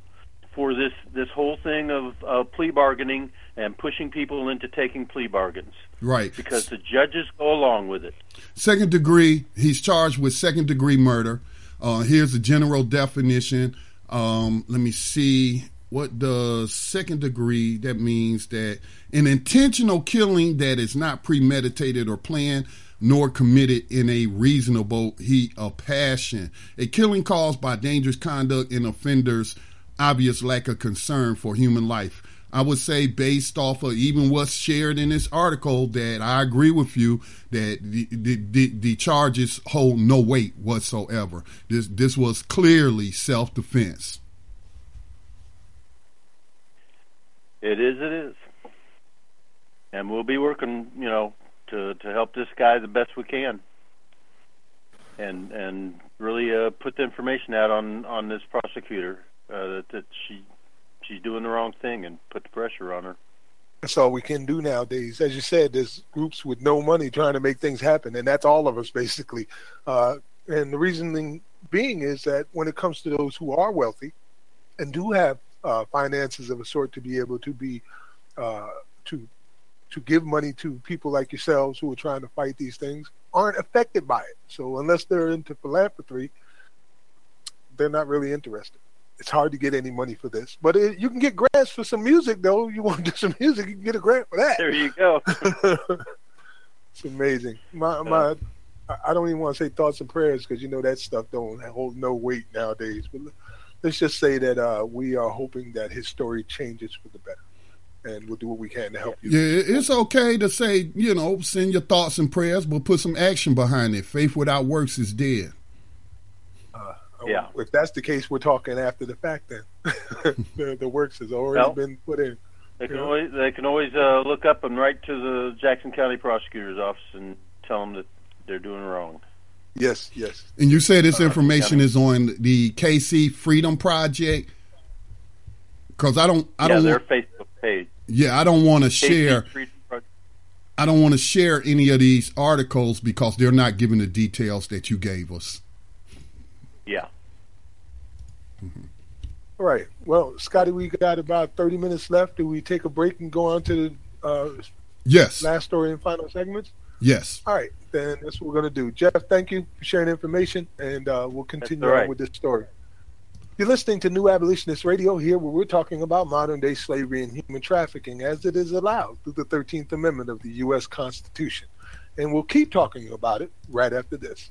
for this this whole thing of uh, plea bargaining and pushing people into taking plea bargains. Right. Because the judges go along with it. Second degree, he's charged with second degree murder. Uh, here's a general definition. Um, let me see. What does second degree? That means that an intentional killing that is not premeditated or planned nor committed in a reasonable heat of passion. A killing caused by dangerous conduct and offenders' obvious lack of concern for human life. I would say, based off of even what's shared in this article, that I agree with you that the the, the, the charges hold no weight whatsoever. This this was clearly self defense. It is. It is. And we'll be working, you know, to to help this guy the best we can, and and really uh, put the information out on on this prosecutor uh, that that she she's doing the wrong thing and put the pressure on her. That's all we can do nowadays. As you said, there's groups with no money trying to make things happen, and that's all of us basically. Uh, and the reasoning being is that when it comes to those who are wealthy and do have uh, finances of a sort to be able to be uh, to to give money to people like yourselves who are trying to fight these things aren't affected by it. So unless they're into philanthropy, they're not really interested. It's hard to get any money for this, but it, you can get grants for some music though. You want to do some music, you can get a grant for that. There you go. it's amazing. My my, I don't even want to say thoughts and prayers because you know that stuff don't hold no weight nowadays. But let's just say that uh, we are hoping that his story changes for the better and we'll do what we can to help you. Yeah, it's okay to say, you know, send your thoughts and prayers, but put some action behind it. Faith without works is dead. Yeah. If that's the case, we're talking after the fact. Then the, the, works has already well, been put in. They can always they can always uh, look up and write to the Jackson County Prosecutor's Office and tell them that they're doing wrong. Yes, yes. And you say this uh, information is on the KC Freedom Project because I don't I yeah, don't their want, Facebook page. Yeah, I don't want to share. I don't want to share any of these articles because they're not giving the details that you gave us. Yeah. Mm-hmm. All right. Well, Scotty, we got about thirty minutes left. Do we take a break and go on to the uh, yes last story and final segments? Yes. All right. Then that's what we're going to do. Jeff, thank you for sharing information, and uh, we'll continue right. on with this story. You're listening to New Abolitionist Radio here, where we're talking about modern day slavery and human trafficking as it is allowed through the 13th Amendment of the U.S. Constitution. And we'll keep talking about it right after this.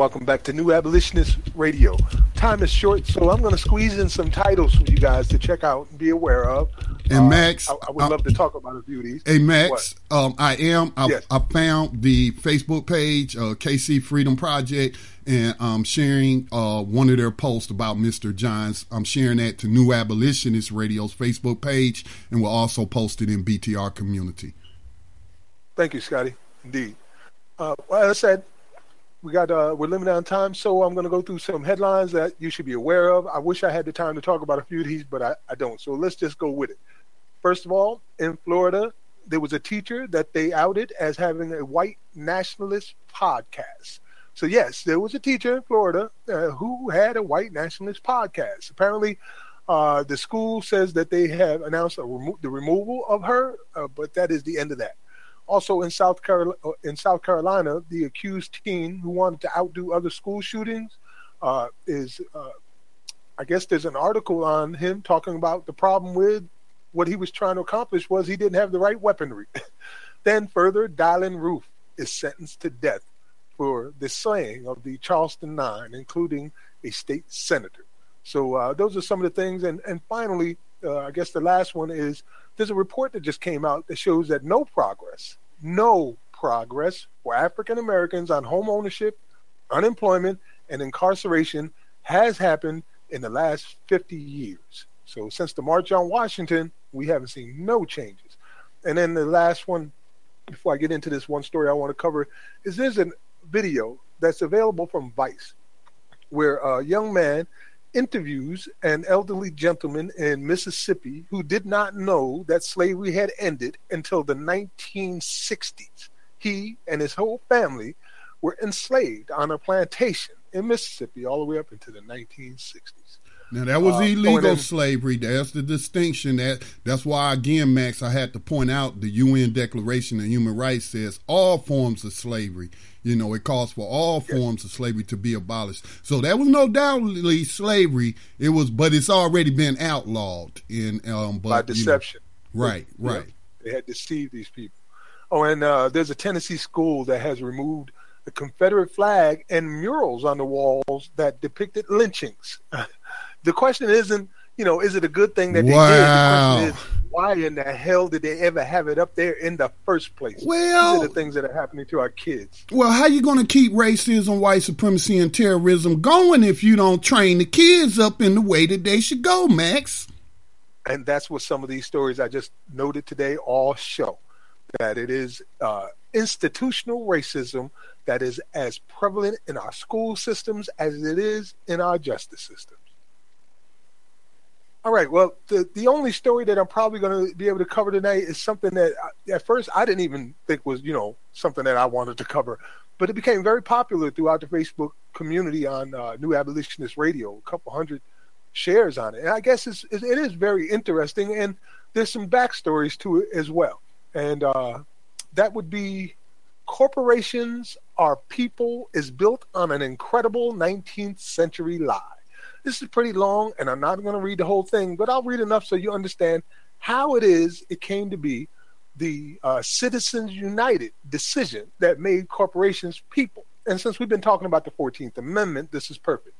Welcome back to New Abolitionist Radio. Time is short, so I'm going to squeeze in some titles for you guys to check out and be aware of. And uh, Max, I, I would uh, love to talk about a few of these. Hey Max, um, I am. I, yes. I, found the Facebook page, uh, KC Freedom Project, and I'm sharing uh, one of their posts about Mr. Johns. I'm sharing that to New Abolitionist Radio's Facebook page, and we'll also post it in BTR community. Thank you, Scotty. Indeed. Uh, well, as I said, we got uh, we're limited on time, so I'm going to go through some headlines that you should be aware of. I wish I had the time to talk about a few of these, but I, I don't. So let's just go with it. First of all, in Florida, there was a teacher that they outed as having a white nationalist podcast. So yes, there was a teacher in Florida uh, who had a white nationalist podcast. Apparently, Uh, the school says that they have announced remo- the removal of her, uh, but that is the end of that. Also in South Carolina, in South Carolina, the accused teen who wanted to outdo other school shootings uh, is, uh, I guess, there's an article on him talking about the problem with what he was trying to accomplish was he didn't have the right weaponry. then further, Dylann Roof is sentenced to death for the slaying of the Charleston Nine, including a state senator. So uh, those are some of the things. And and finally, uh, I guess the last one is there's a report that just came out that shows that no progress, no progress for African Americans on home ownership, unemployment, and incarceration has happened in the last 50 years. So since the March on Washington, we haven't seen no changes. And then the last one, before I get into this one story I want to cover, is there's a video that's available from Vice where a young man interviews an elderly gentleman in Mississippi who did not know that slavery had ended until the 1960s. He and his whole family were enslaved on a plantation in Mississippi all the way up into the 1960s. Now that was uh, illegal slavery. That's the distinction. That that's why again, Max, I had to point out the UN Declaration of Human Rights says all forms of slavery. You know, it calls for all forms of slavery to be abolished. So that was no doubtly slavery. It was, but it's already been outlawed in um, but, by deception. You know, right, right. Yeah, they had deceived these people. Oh, and uh, there's a Tennessee school that has removed the Confederate flag and murals on the walls that depicted lynchings. the question isn't, you know, is it a good thing that they wow. did? The question is, why in the hell did they ever have it up there in the first place? Well, These are the things that are happening to our kids. Well, how you going to keep racism, white supremacy, and terrorism going if you don't train the kids up in the way that they should go, Max? And that's what some of these stories I just noted today all show that it is uh, institutional racism that is as prevalent in our school systems as it is in our justice systems. All right. Well, the the only story that I'm probably going to be able to cover tonight is something that I, at first I didn't even think was you know something that I wanted to cover, but it became very popular throughout the Facebook community on uh, New Abolitionist Radio. A couple hundred shares on it, and I guess it's, it is very interesting, and there's some backstories to it as well. And uh, that would be corporations are people is built on an incredible 19th century lie. This is pretty long, and I'm not going to read the whole thing, but I'll read enough so you understand how it is it came to be the uh, Citizens United decision that made corporations people. And since we've been talking about the 14th Amendment, this is perfect.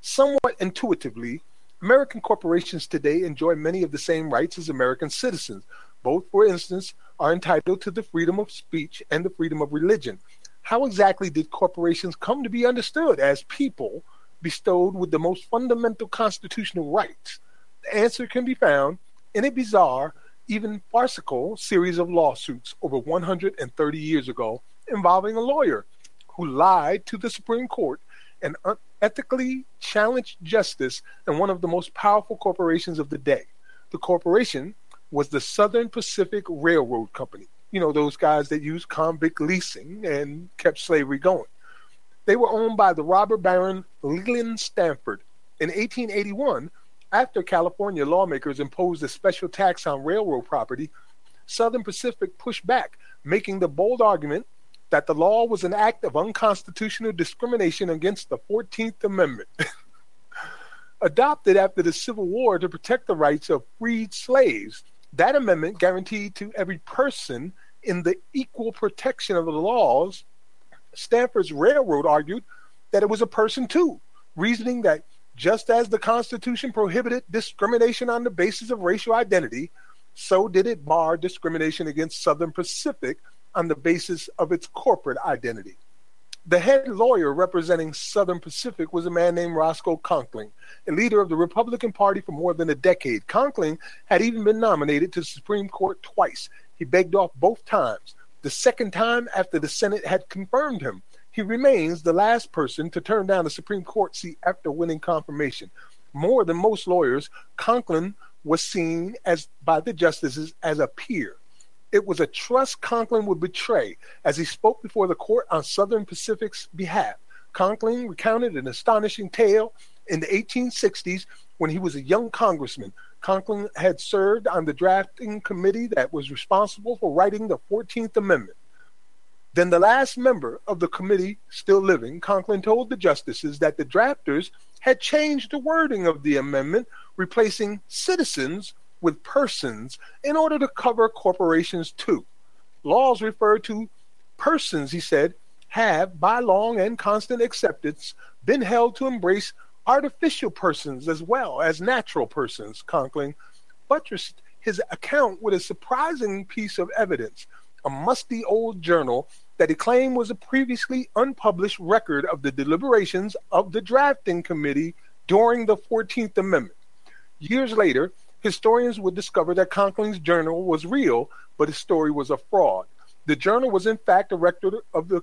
Somewhat intuitively, American corporations today enjoy many of the same rights as American citizens. Both, for instance, are entitled to the freedom of speech and the freedom of religion. How exactly did corporations come to be understood as people bestowed with the most fundamental constitutional rights? The answer can be found in a bizarre, even farcical series of lawsuits over 130 years ago involving a lawyer who lied to the Supreme Court and unethically challenged justice in one of the most powerful corporations of the day. The corporation was the Southern Pacific Railroad Company. You know, those guys that used convict leasing and kept slavery going. They were owned by the robber baron Leland Stanford. In 1881, after California lawmakers imposed a special tax on railroad property, Southern Pacific pushed back, making the bold argument that the law was an act of unconstitutional discrimination against the 14th Amendment. Adopted after the Civil War to protect the rights of freed slaves, that amendment guaranteed to every person in the equal protection of the laws Stanford's Railroad argued that it was a person too, reasoning that just as the Constitution prohibited discrimination on the basis of racial identity, so did it bar discrimination against Southern Pacific on the basis of its corporate identity. The head lawyer representing Southern Pacific was a man named Roscoe Conkling, a leader of the Republican Party for more than a decade. Conkling had even been nominated to the Supreme Court twice. He begged off both times the second time after the Senate had confirmed him. He remains the last person to turn down a Supreme Court seat after winning confirmation. More than most lawyers, Conkling was seen as by the justices as a peer. It was a trust Conkling would betray as he spoke before the court on Southern Pacific's behalf. Conkling recounted an astonishing tale In the 1860s, when he was a young congressman, Conkling had served on the drafting committee that was responsible for writing the 14th Amendment. Then the last member of the committee still living, Conkling told the justices that the drafters had changed the wording of the amendment, replacing citizens with persons in order to cover corporations too. Laws refer to persons, he said, have, by long and constant acceptance, been held to embrace artificial persons as well as natural persons, Conkling buttressed his account with a surprising piece of evidence a musty old journal that he claimed was a previously unpublished record of the deliberations of the drafting committee during the 14th Amendment. Years later, historians would discover that Conkling's journal was real, but his story was a fraud. The journal was, in fact, a record of the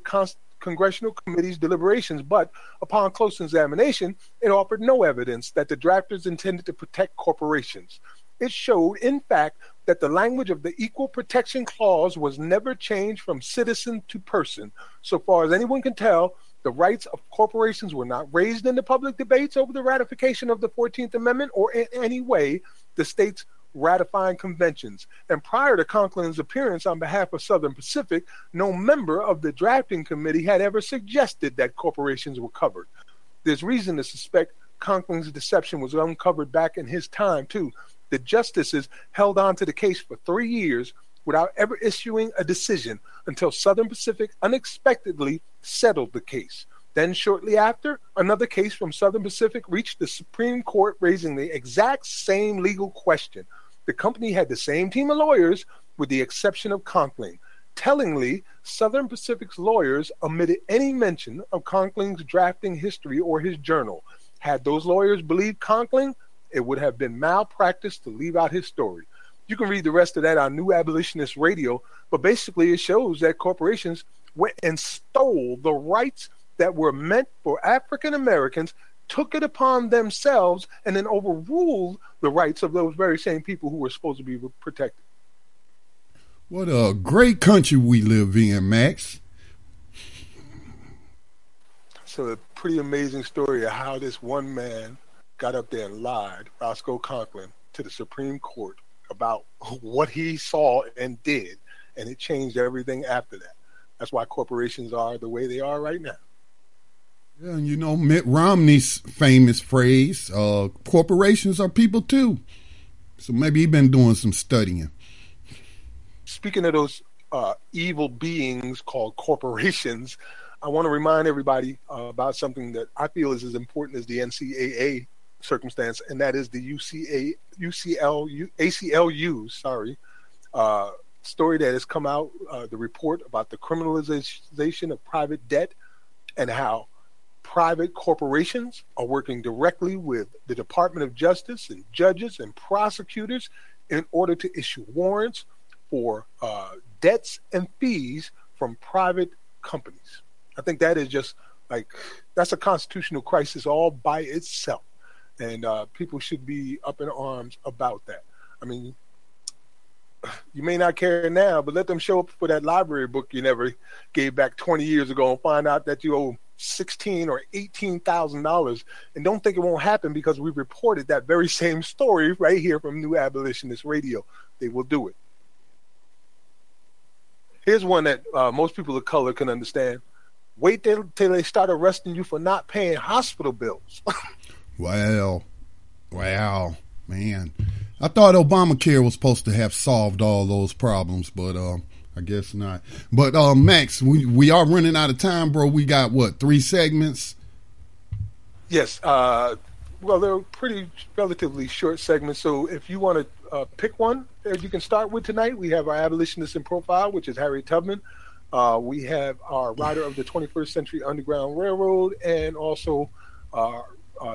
Congressional Committee's deliberations, but upon close examination, it offered no evidence that the drafters intended to protect corporations. It showed, in fact, that the language of the Equal Protection Clause was never changed from citizen to person. So far as anyone can tell, the rights of corporations were not raised in the public debates over the ratification of the 14th Amendment or in any way the states ratifying conventions. And prior to Conkling's appearance on behalf of Southern Pacific, no member of the drafting committee had ever suggested that corporations were covered. There's reason to suspect Conkling's deception was uncovered back in his time, too. The justices held on to the case for three years without ever issuing a decision until Southern Pacific unexpectedly settled the case. Then, shortly after, another case from Southern Pacific reached the Supreme Court raising the exact same legal question. The company had the same team of lawyers, with the exception of Conkling. Tellingly, Southern Pacific's lawyers omitted any mention of Conkling's drafting history or his journal. Had those lawyers believed Conkling, it would have been malpractice to leave out his story. You can read the rest of that on New Abolitionist Radio, but basically it shows that corporations went and stole the rights that were meant for African Americans, took it upon themselves, and then overruled the rights of those very same people who were supposed to be protected. What a great country we live in, Max. So, a pretty amazing story of how this one man got up there and lied, Roscoe Conkling, to the Supreme Court about what he saw and did, and it changed everything after that. That's why corporations are the way they are right now. Yeah, and you know Mitt Romney's famous phrase, uh, corporations are people too. So maybe he's been doing some studying. Speaking of those uh, evil beings called corporations, I want to remind everybody uh, about something that I feel is as important as the NCAA circumstance, and that is the UCA, UCL, ACLU, sorry, uh, story that has come out, uh, the report about the criminalization of private debt and how private corporations are working directly with the Department of Justice and judges and prosecutors in order to issue warrants for uh, debts and fees from private companies. I think that is just like that's a constitutional crisis all by itself and uh, people should be up in arms about that. I mean, you may not care now, but let them show up for that library book you never gave back 20 years ago and find out that you owe sixteen or eighteen thousand dollars, and don't think it won't happen because we reported that very same story right here from New Abolitionist Radio. They will do it. Here's one that uh, most people of color can understand. Wait till, till they start arresting you for not paying hospital bills. Wow. Wow. Man. I thought Obamacare was supposed to have solved all those problems, but uh, I guess not. But uh, Max, we, we are running out of time, bro. We got what, three segments? Yes. Uh, well, they're pretty relatively short segments. So if you want to uh, pick one that you can start with tonight, we have our abolitionist in profile, which is Harry Tubman. We have our rider of the 21st Century Underground Railroad, and also our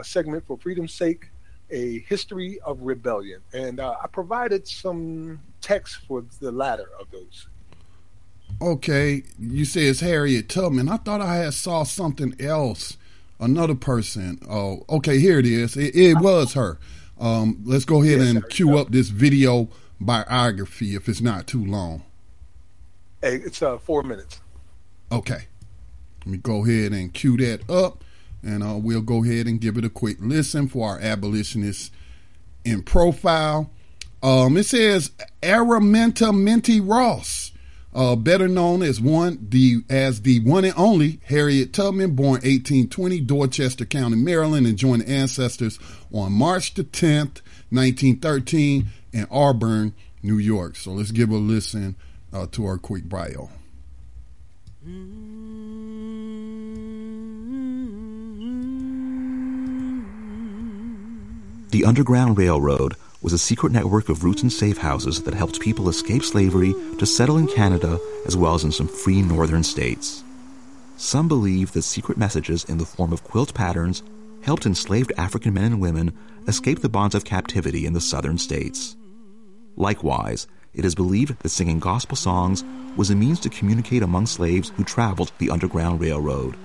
segment for freedom's sake, a history of rebellion, and uh, I provided some text for the latter of those. Okay, you say it's Harriet Tubman. I thought I had saw something else, another person. Oh, okay, here it is. It, it was her. Um, let's go ahead yes, and cue up this video biography if it's not too long. Hey, it's uh, four minutes. Okay, let me go ahead and cue that up. And uh, we'll go ahead and give it a quick listen for our abolitionists in profile. Um, it says Araminta Minty Ross, uh, better known as one the as the one and only Harriet Tubman, born 1820, Dorchester County, Maryland, and joined ancestors on March the 10th, 1913, in Auburn, New York. So let's give a listen uh, to our quick bio. The Underground Railroad was a secret network of routes and safe houses that helped people escape slavery to settle in Canada as well as in some free northern states. Some believe that secret messages in the form of quilt patterns helped enslaved African men and women escape the bonds of captivity in the southern states. Likewise, it is believed that singing gospel songs was a means to communicate among slaves who traveled the Underground Railroad.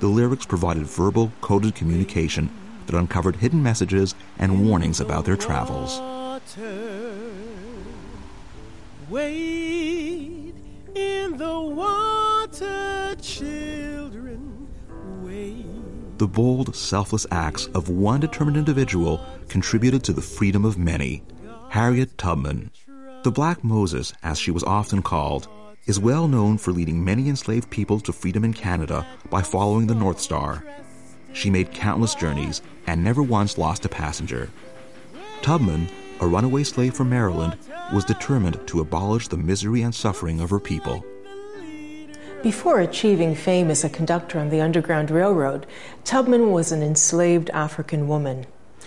The lyrics provided verbal, coded communication that uncovered hidden messages and warnings about their travels. Wade in the water, children, wade. The bold, selfless acts of one determined individual contributed to the freedom of many. Harriet Tubman. The Black Moses, as she was often called, is well known for leading many enslaved people to freedom in Canada by following the North Star. She made countless journeys and never once lost a passenger. Tubman, a runaway slave from Maryland, was determined to abolish the misery and suffering of her people. Before achieving fame as a conductor on the Underground Railroad, Tubman was an enslaved African woman.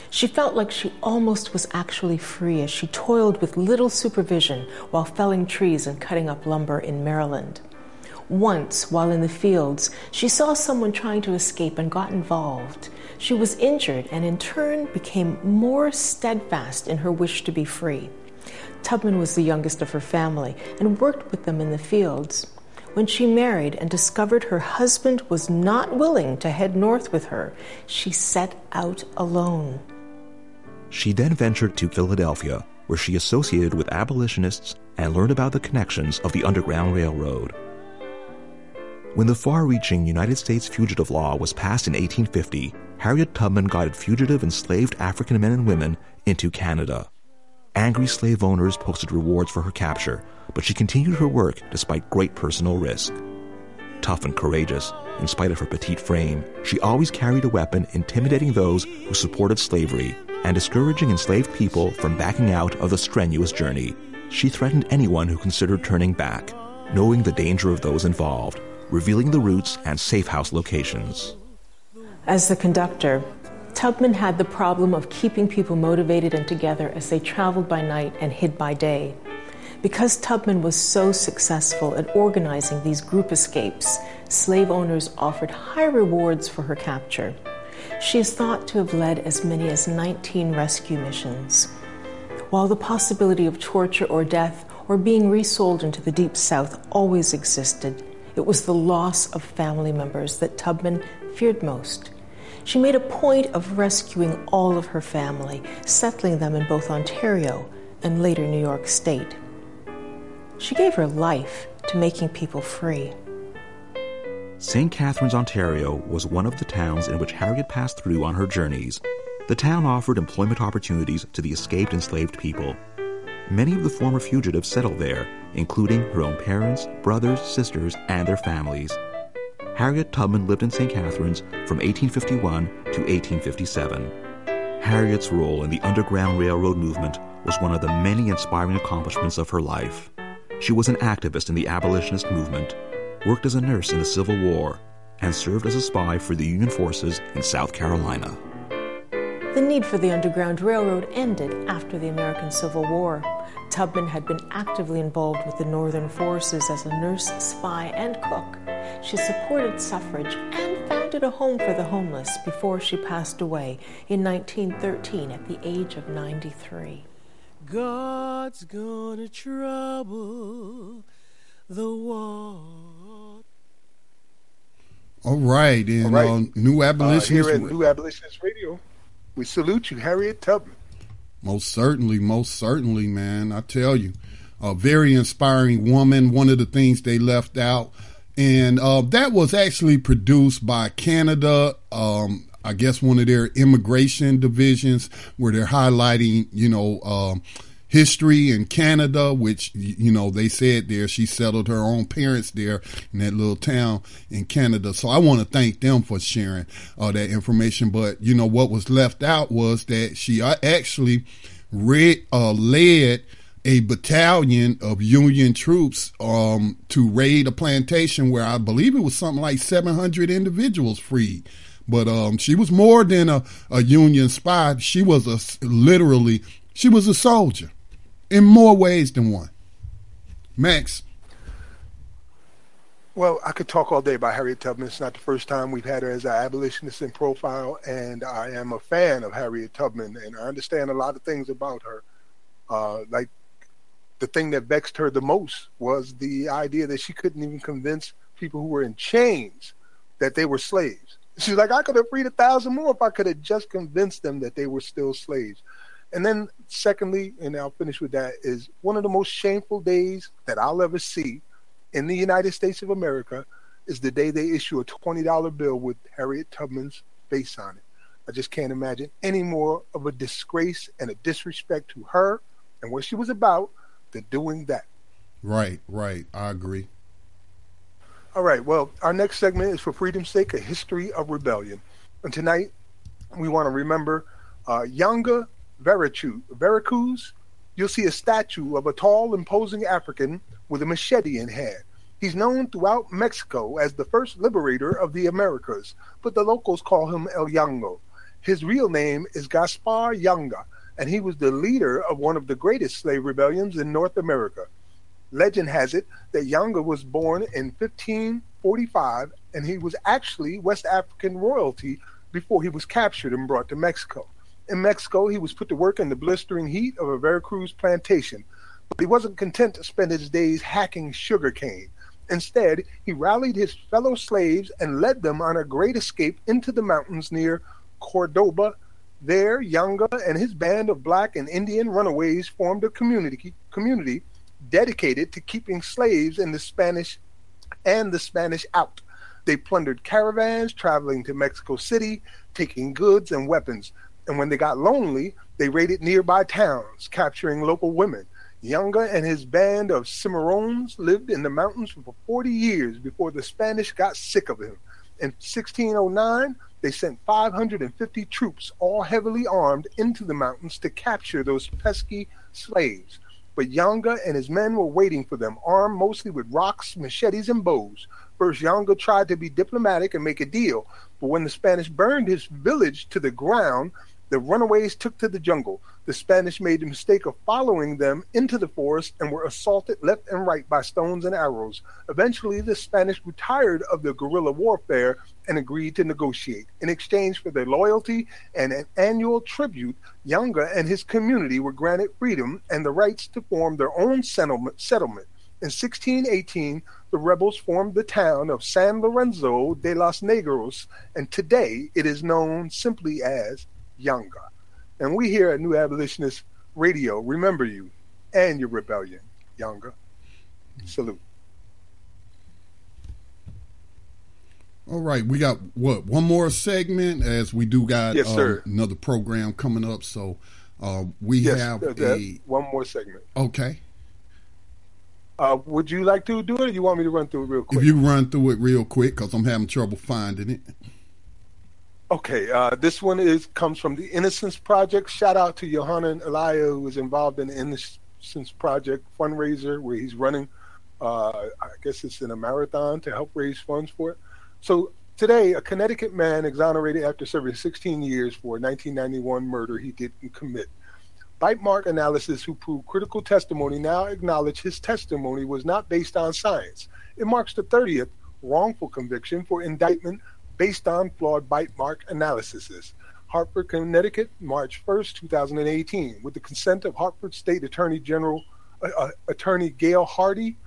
She felt like she almost was actually free as she toiled with little supervision while felling trees and cutting up lumber in Maryland. Once, while in the fields, she saw someone trying to escape and got involved. She was injured and, in turn, became more steadfast in her wish to be free. Tubman was the youngest of her family and worked with them in the fields. When she married and discovered her husband was not willing to head north with her, she set out alone. She then ventured to Philadelphia, where she associated with abolitionists and learned about the connections of the Underground Railroad. When the far reaching United States fugitive law was passed in 1850, Harriet Tubman guided fugitive enslaved African men and women into Canada. Angry slave owners posted rewards for her capture, but she continued her work despite great personal risk. Tough and courageous, in spite of her petite frame, she always carried a weapon intimidating those who supported slavery and discouraging enslaved people from backing out of the strenuous journey. She threatened anyone who considered turning back, knowing the danger of those involved, revealing the routes and safe house locations. As the conductor, Tubman had the problem of keeping people motivated and together as they traveled by night and hid by day. Because Tubman was so successful at organizing these group escapes, slave owners offered high rewards for her capture. She is thought to have led as many as 19 rescue missions. While the possibility of torture or death or being resold into the Deep South always existed, it was the loss of family members that Tubman feared most. She made a point of rescuing all of her family, settling them in both Ontario and later New York State. She gave her life to making people free. St. Catharines, Ontario was one of the towns in which Harriet passed through on her journeys. The town offered employment opportunities to the escaped enslaved people. Many of the former fugitives settled there, including her own parents, brothers, sisters, and their families. Harriet Tubman lived in St. Catharines from 1851 to 1857. Harriet's role in the Underground Railroad movement was one of the many inspiring accomplishments of her life. She was an activist in the abolitionist movement, worked as a nurse in the Civil War, and served as a spy for the Union forces in South Carolina. The need for the Underground Railroad ended after the American Civil War. Tubman had been actively involved with the Northern forces as a nurse, spy, and cook. She supported suffrage and founded a home for the homeless before she passed away in 1913 at the age of 93. God's gonna trouble the water. All right, and All right. Uh, New Uh, here at New Abolitionist Radio, we salute you, Harriet Tubman. Most certainly, most certainly, man. I tell you, a very inspiring woman. One of the things they left out and uh, that was actually produced by Canada. Um, I guess one of their immigration divisions where they're highlighting, you know, um, history in Canada, which, you know, they said there she settled her own parents there in that little town in Canada. So I want to thank them for sharing uh, that information. But, you know, what was left out was that she uh, actually read, uh, led a battalion of Union troops um, to raid a plantation where I believe it was something like 700 individuals freed. But um, she was more than a, a Union spy. She was a literally she was a soldier in more ways than one. Max. Well, I could talk all day about Harriet Tubman. It's not the first time we've had her as an abolitionist in profile, and I am a fan of Harriet Tubman, and I understand a lot of things about her. Uh, like the thing that vexed her the most was the idea that she couldn't even convince people who were in chains that they were slaves. She's like, I could have freed a thousand more if I could have just convinced them that they were still slaves. And then, secondly, and I'll finish with that, is one of the most shameful days that I'll ever see in the United States of America is the day they issue a $20 bill with Harriet Tubman's face on it. I just can't imagine any more of a disgrace and a disrespect to her and what she was about than doing that. Right, right. I agree. All right. Well, our next segment is for freedom's sake, a history of rebellion. And tonight, we want to remember uh, Yanga Veracruz. You'll see a statue of a tall, imposing African with a machete in hand. He's known throughout Mexico as the first liberator of the Americas, but the locals call him El Yango. His real name is Gaspar Yanga, and he was the leader of one of the greatest slave rebellions in North America. Legend has it that Yanga was born in 1545 and he was actually West African royalty before he was captured and brought to Mexico. In Mexico, he was put to work in the blistering heat of a Veracruz plantation, but he wasn't content to spend his days hacking sugar cane. Instead, he rallied his fellow slaves and led them on a great escape into the mountains near Cordoba. There, Yanga and his band of black and Indian runaways formed a community community dedicated to keeping slaves in the Spanish and the Spanish out. They plundered caravans traveling to Mexico City, taking goods and weapons. And when they got lonely, they raided nearby towns, capturing local women. Yanga and his band of Cimarrones lived in the mountains for 40 years before the Spanish got sick of him. In 1609, they sent 550 troops, all heavily armed, into the mountains to capture those pesky slaves but Yanga and his men were waiting for them, armed mostly with rocks, machetes, and bows. First, Yanga tried to be diplomatic and make a deal, but when the Spanish burned his village to the ground, the runaways took to the jungle. The Spanish made the mistake of following them into the forest and were assaulted left and right by stones and arrows. Eventually, the Spanish grew tired of the guerrilla warfare and agreed to negotiate. In exchange for their loyalty and an annual tribute, Yanga and his community were granted freedom and the rights to form their own settlement. settlement. In 1618, the rebels formed the town of San Lorenzo de los Negros, and today it is known simply as Yanga. And we here at New Abolitionist Radio remember you and your rebellion, Yanga. Salute. All right, we got what one more segment as we do got yes, uh, another program coming up. So uh, we yes, have a one more segment. Okay. Uh, would you like to do it, or you want me to run through it real quick? If you run through it real quick, because I'm having trouble finding it. Okay, uh, this one is comes from the Innocence Project. Shout out to Yohanan Elia, who is involved in the Innocence Project fundraiser, where he's running. Uh, I guess it's in a marathon to help raise funds for it. So today, a Connecticut man exonerated after serving 16 years for a 1991 murder he didn't commit. Bite mark analysis, who proved critical testimony, now acknowledge his testimony was not based on science. It marks the 30th wrongful conviction for indictment based on flawed bite mark analyses. Hartford, Connecticut, March 1st, 2018. With the consent of Hartford State Attorney General uh, uh, Attorney Gail Hardy,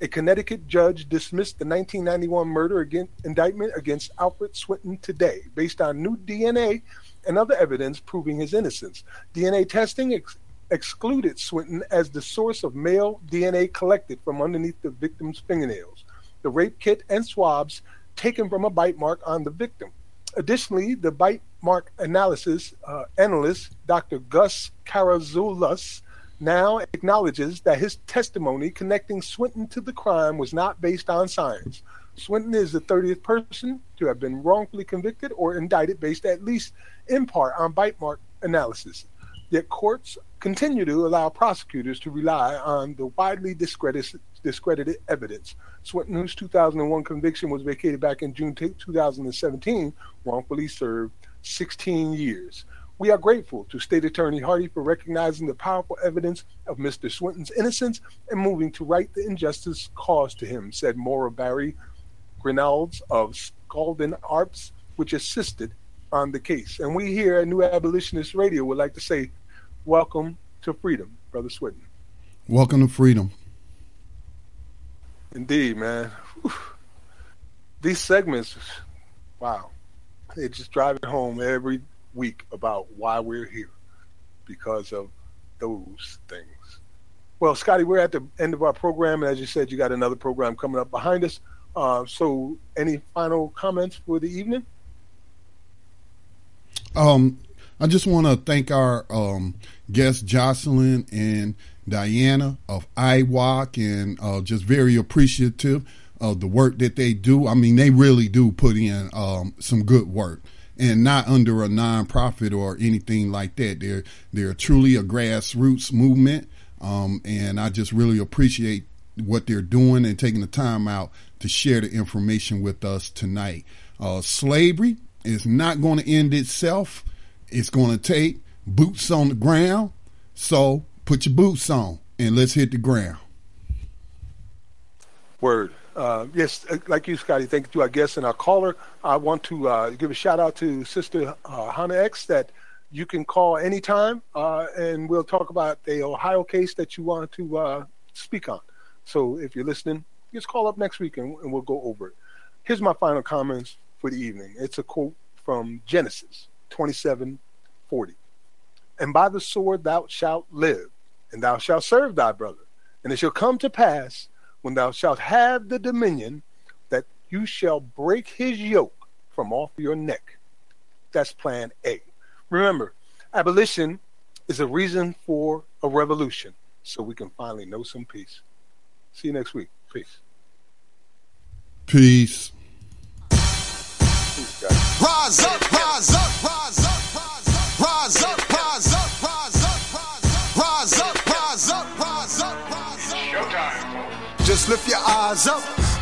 a Connecticut judge dismissed the 1991 murder indictment against Alfred Swinton today, based on new DNA and other evidence proving his innocence. DNA testing ex- excluded Swinton as the source of male DNA collected from underneath the victim's fingernails. the rape kit, and swabs taken from a bite mark on the victim. Additionally, the bite mark analysis uh, analyst, Dr. Gus Karazulas, now acknowledges that his testimony connecting Swinton to the crime was not based on science. Swinton is the 30th person to have been wrongfully convicted or indicted based at least in part on bite mark analysis. Yet courts continue to allow prosecutors to rely on the widely discredited, discredited evidence. Swinton's 2001 conviction was vacated back in June 2017, wrongfully served 16 years. We are grateful to State Attorney Hardy for recognizing the powerful evidence of Mr. Swinton's innocence and moving to right the injustice caused to him, said Maura Barry Grinalds of Skadden Arps, which assisted on the case. And we here at New Abolitionist Radio would like to say, welcome to freedom, Brother Swinton. Welcome to freedom. Indeed, man. Whew. These segments, wow, they just drive it home every week about why we're here because of those things. Well, Scotty, we're at the end of our program, and as you said, you got another program coming up behind us. Uh, so, any final comments for the evening? Um, I just want to thank our um, guests, Jocelyn and Diana of IWOC, and uh, just very appreciative of the work that they do. I mean, they really do put in um, some good work and not under a nonprofit or anything like that. They're they're truly a grassroots movement, um, and I just really appreciate what they're doing and taking the time out to share the information with us tonight. Uh, slavery is not going to end itself. It's going to take boots on the ground. So put your boots on and let's hit the ground. Word. Uh, yes, uh, like you, Scotty, thank you our guest and our caller. I want to uh, give a shout out to Sister uh, Hannah X that you can call anytime uh, and we'll talk about the Ohio case that you want to uh, speak on. So if you're listening, just call up next week and, and we'll go over it. Here's my final comments for the evening. It's a quote from Genesis 27 40. And by the sword thou shalt live, and thou shalt serve thy brother. And it shall come to pass when thou shalt have the dominion, that you shall break his yoke from off your neck. That's plan A. Remember, abolition is a reason for a revolution, so we can finally know some peace. See you next week. Peace. Peace. Rise up, rise up, rise up, lift your eyes up.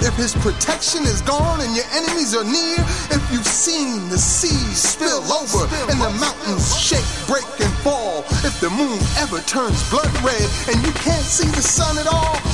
If his protection is gone and your enemies are near. If you've seen the seas spill over and the mountains shake, break, and fall. If the moon ever turns blood red and you can't see the sun at all.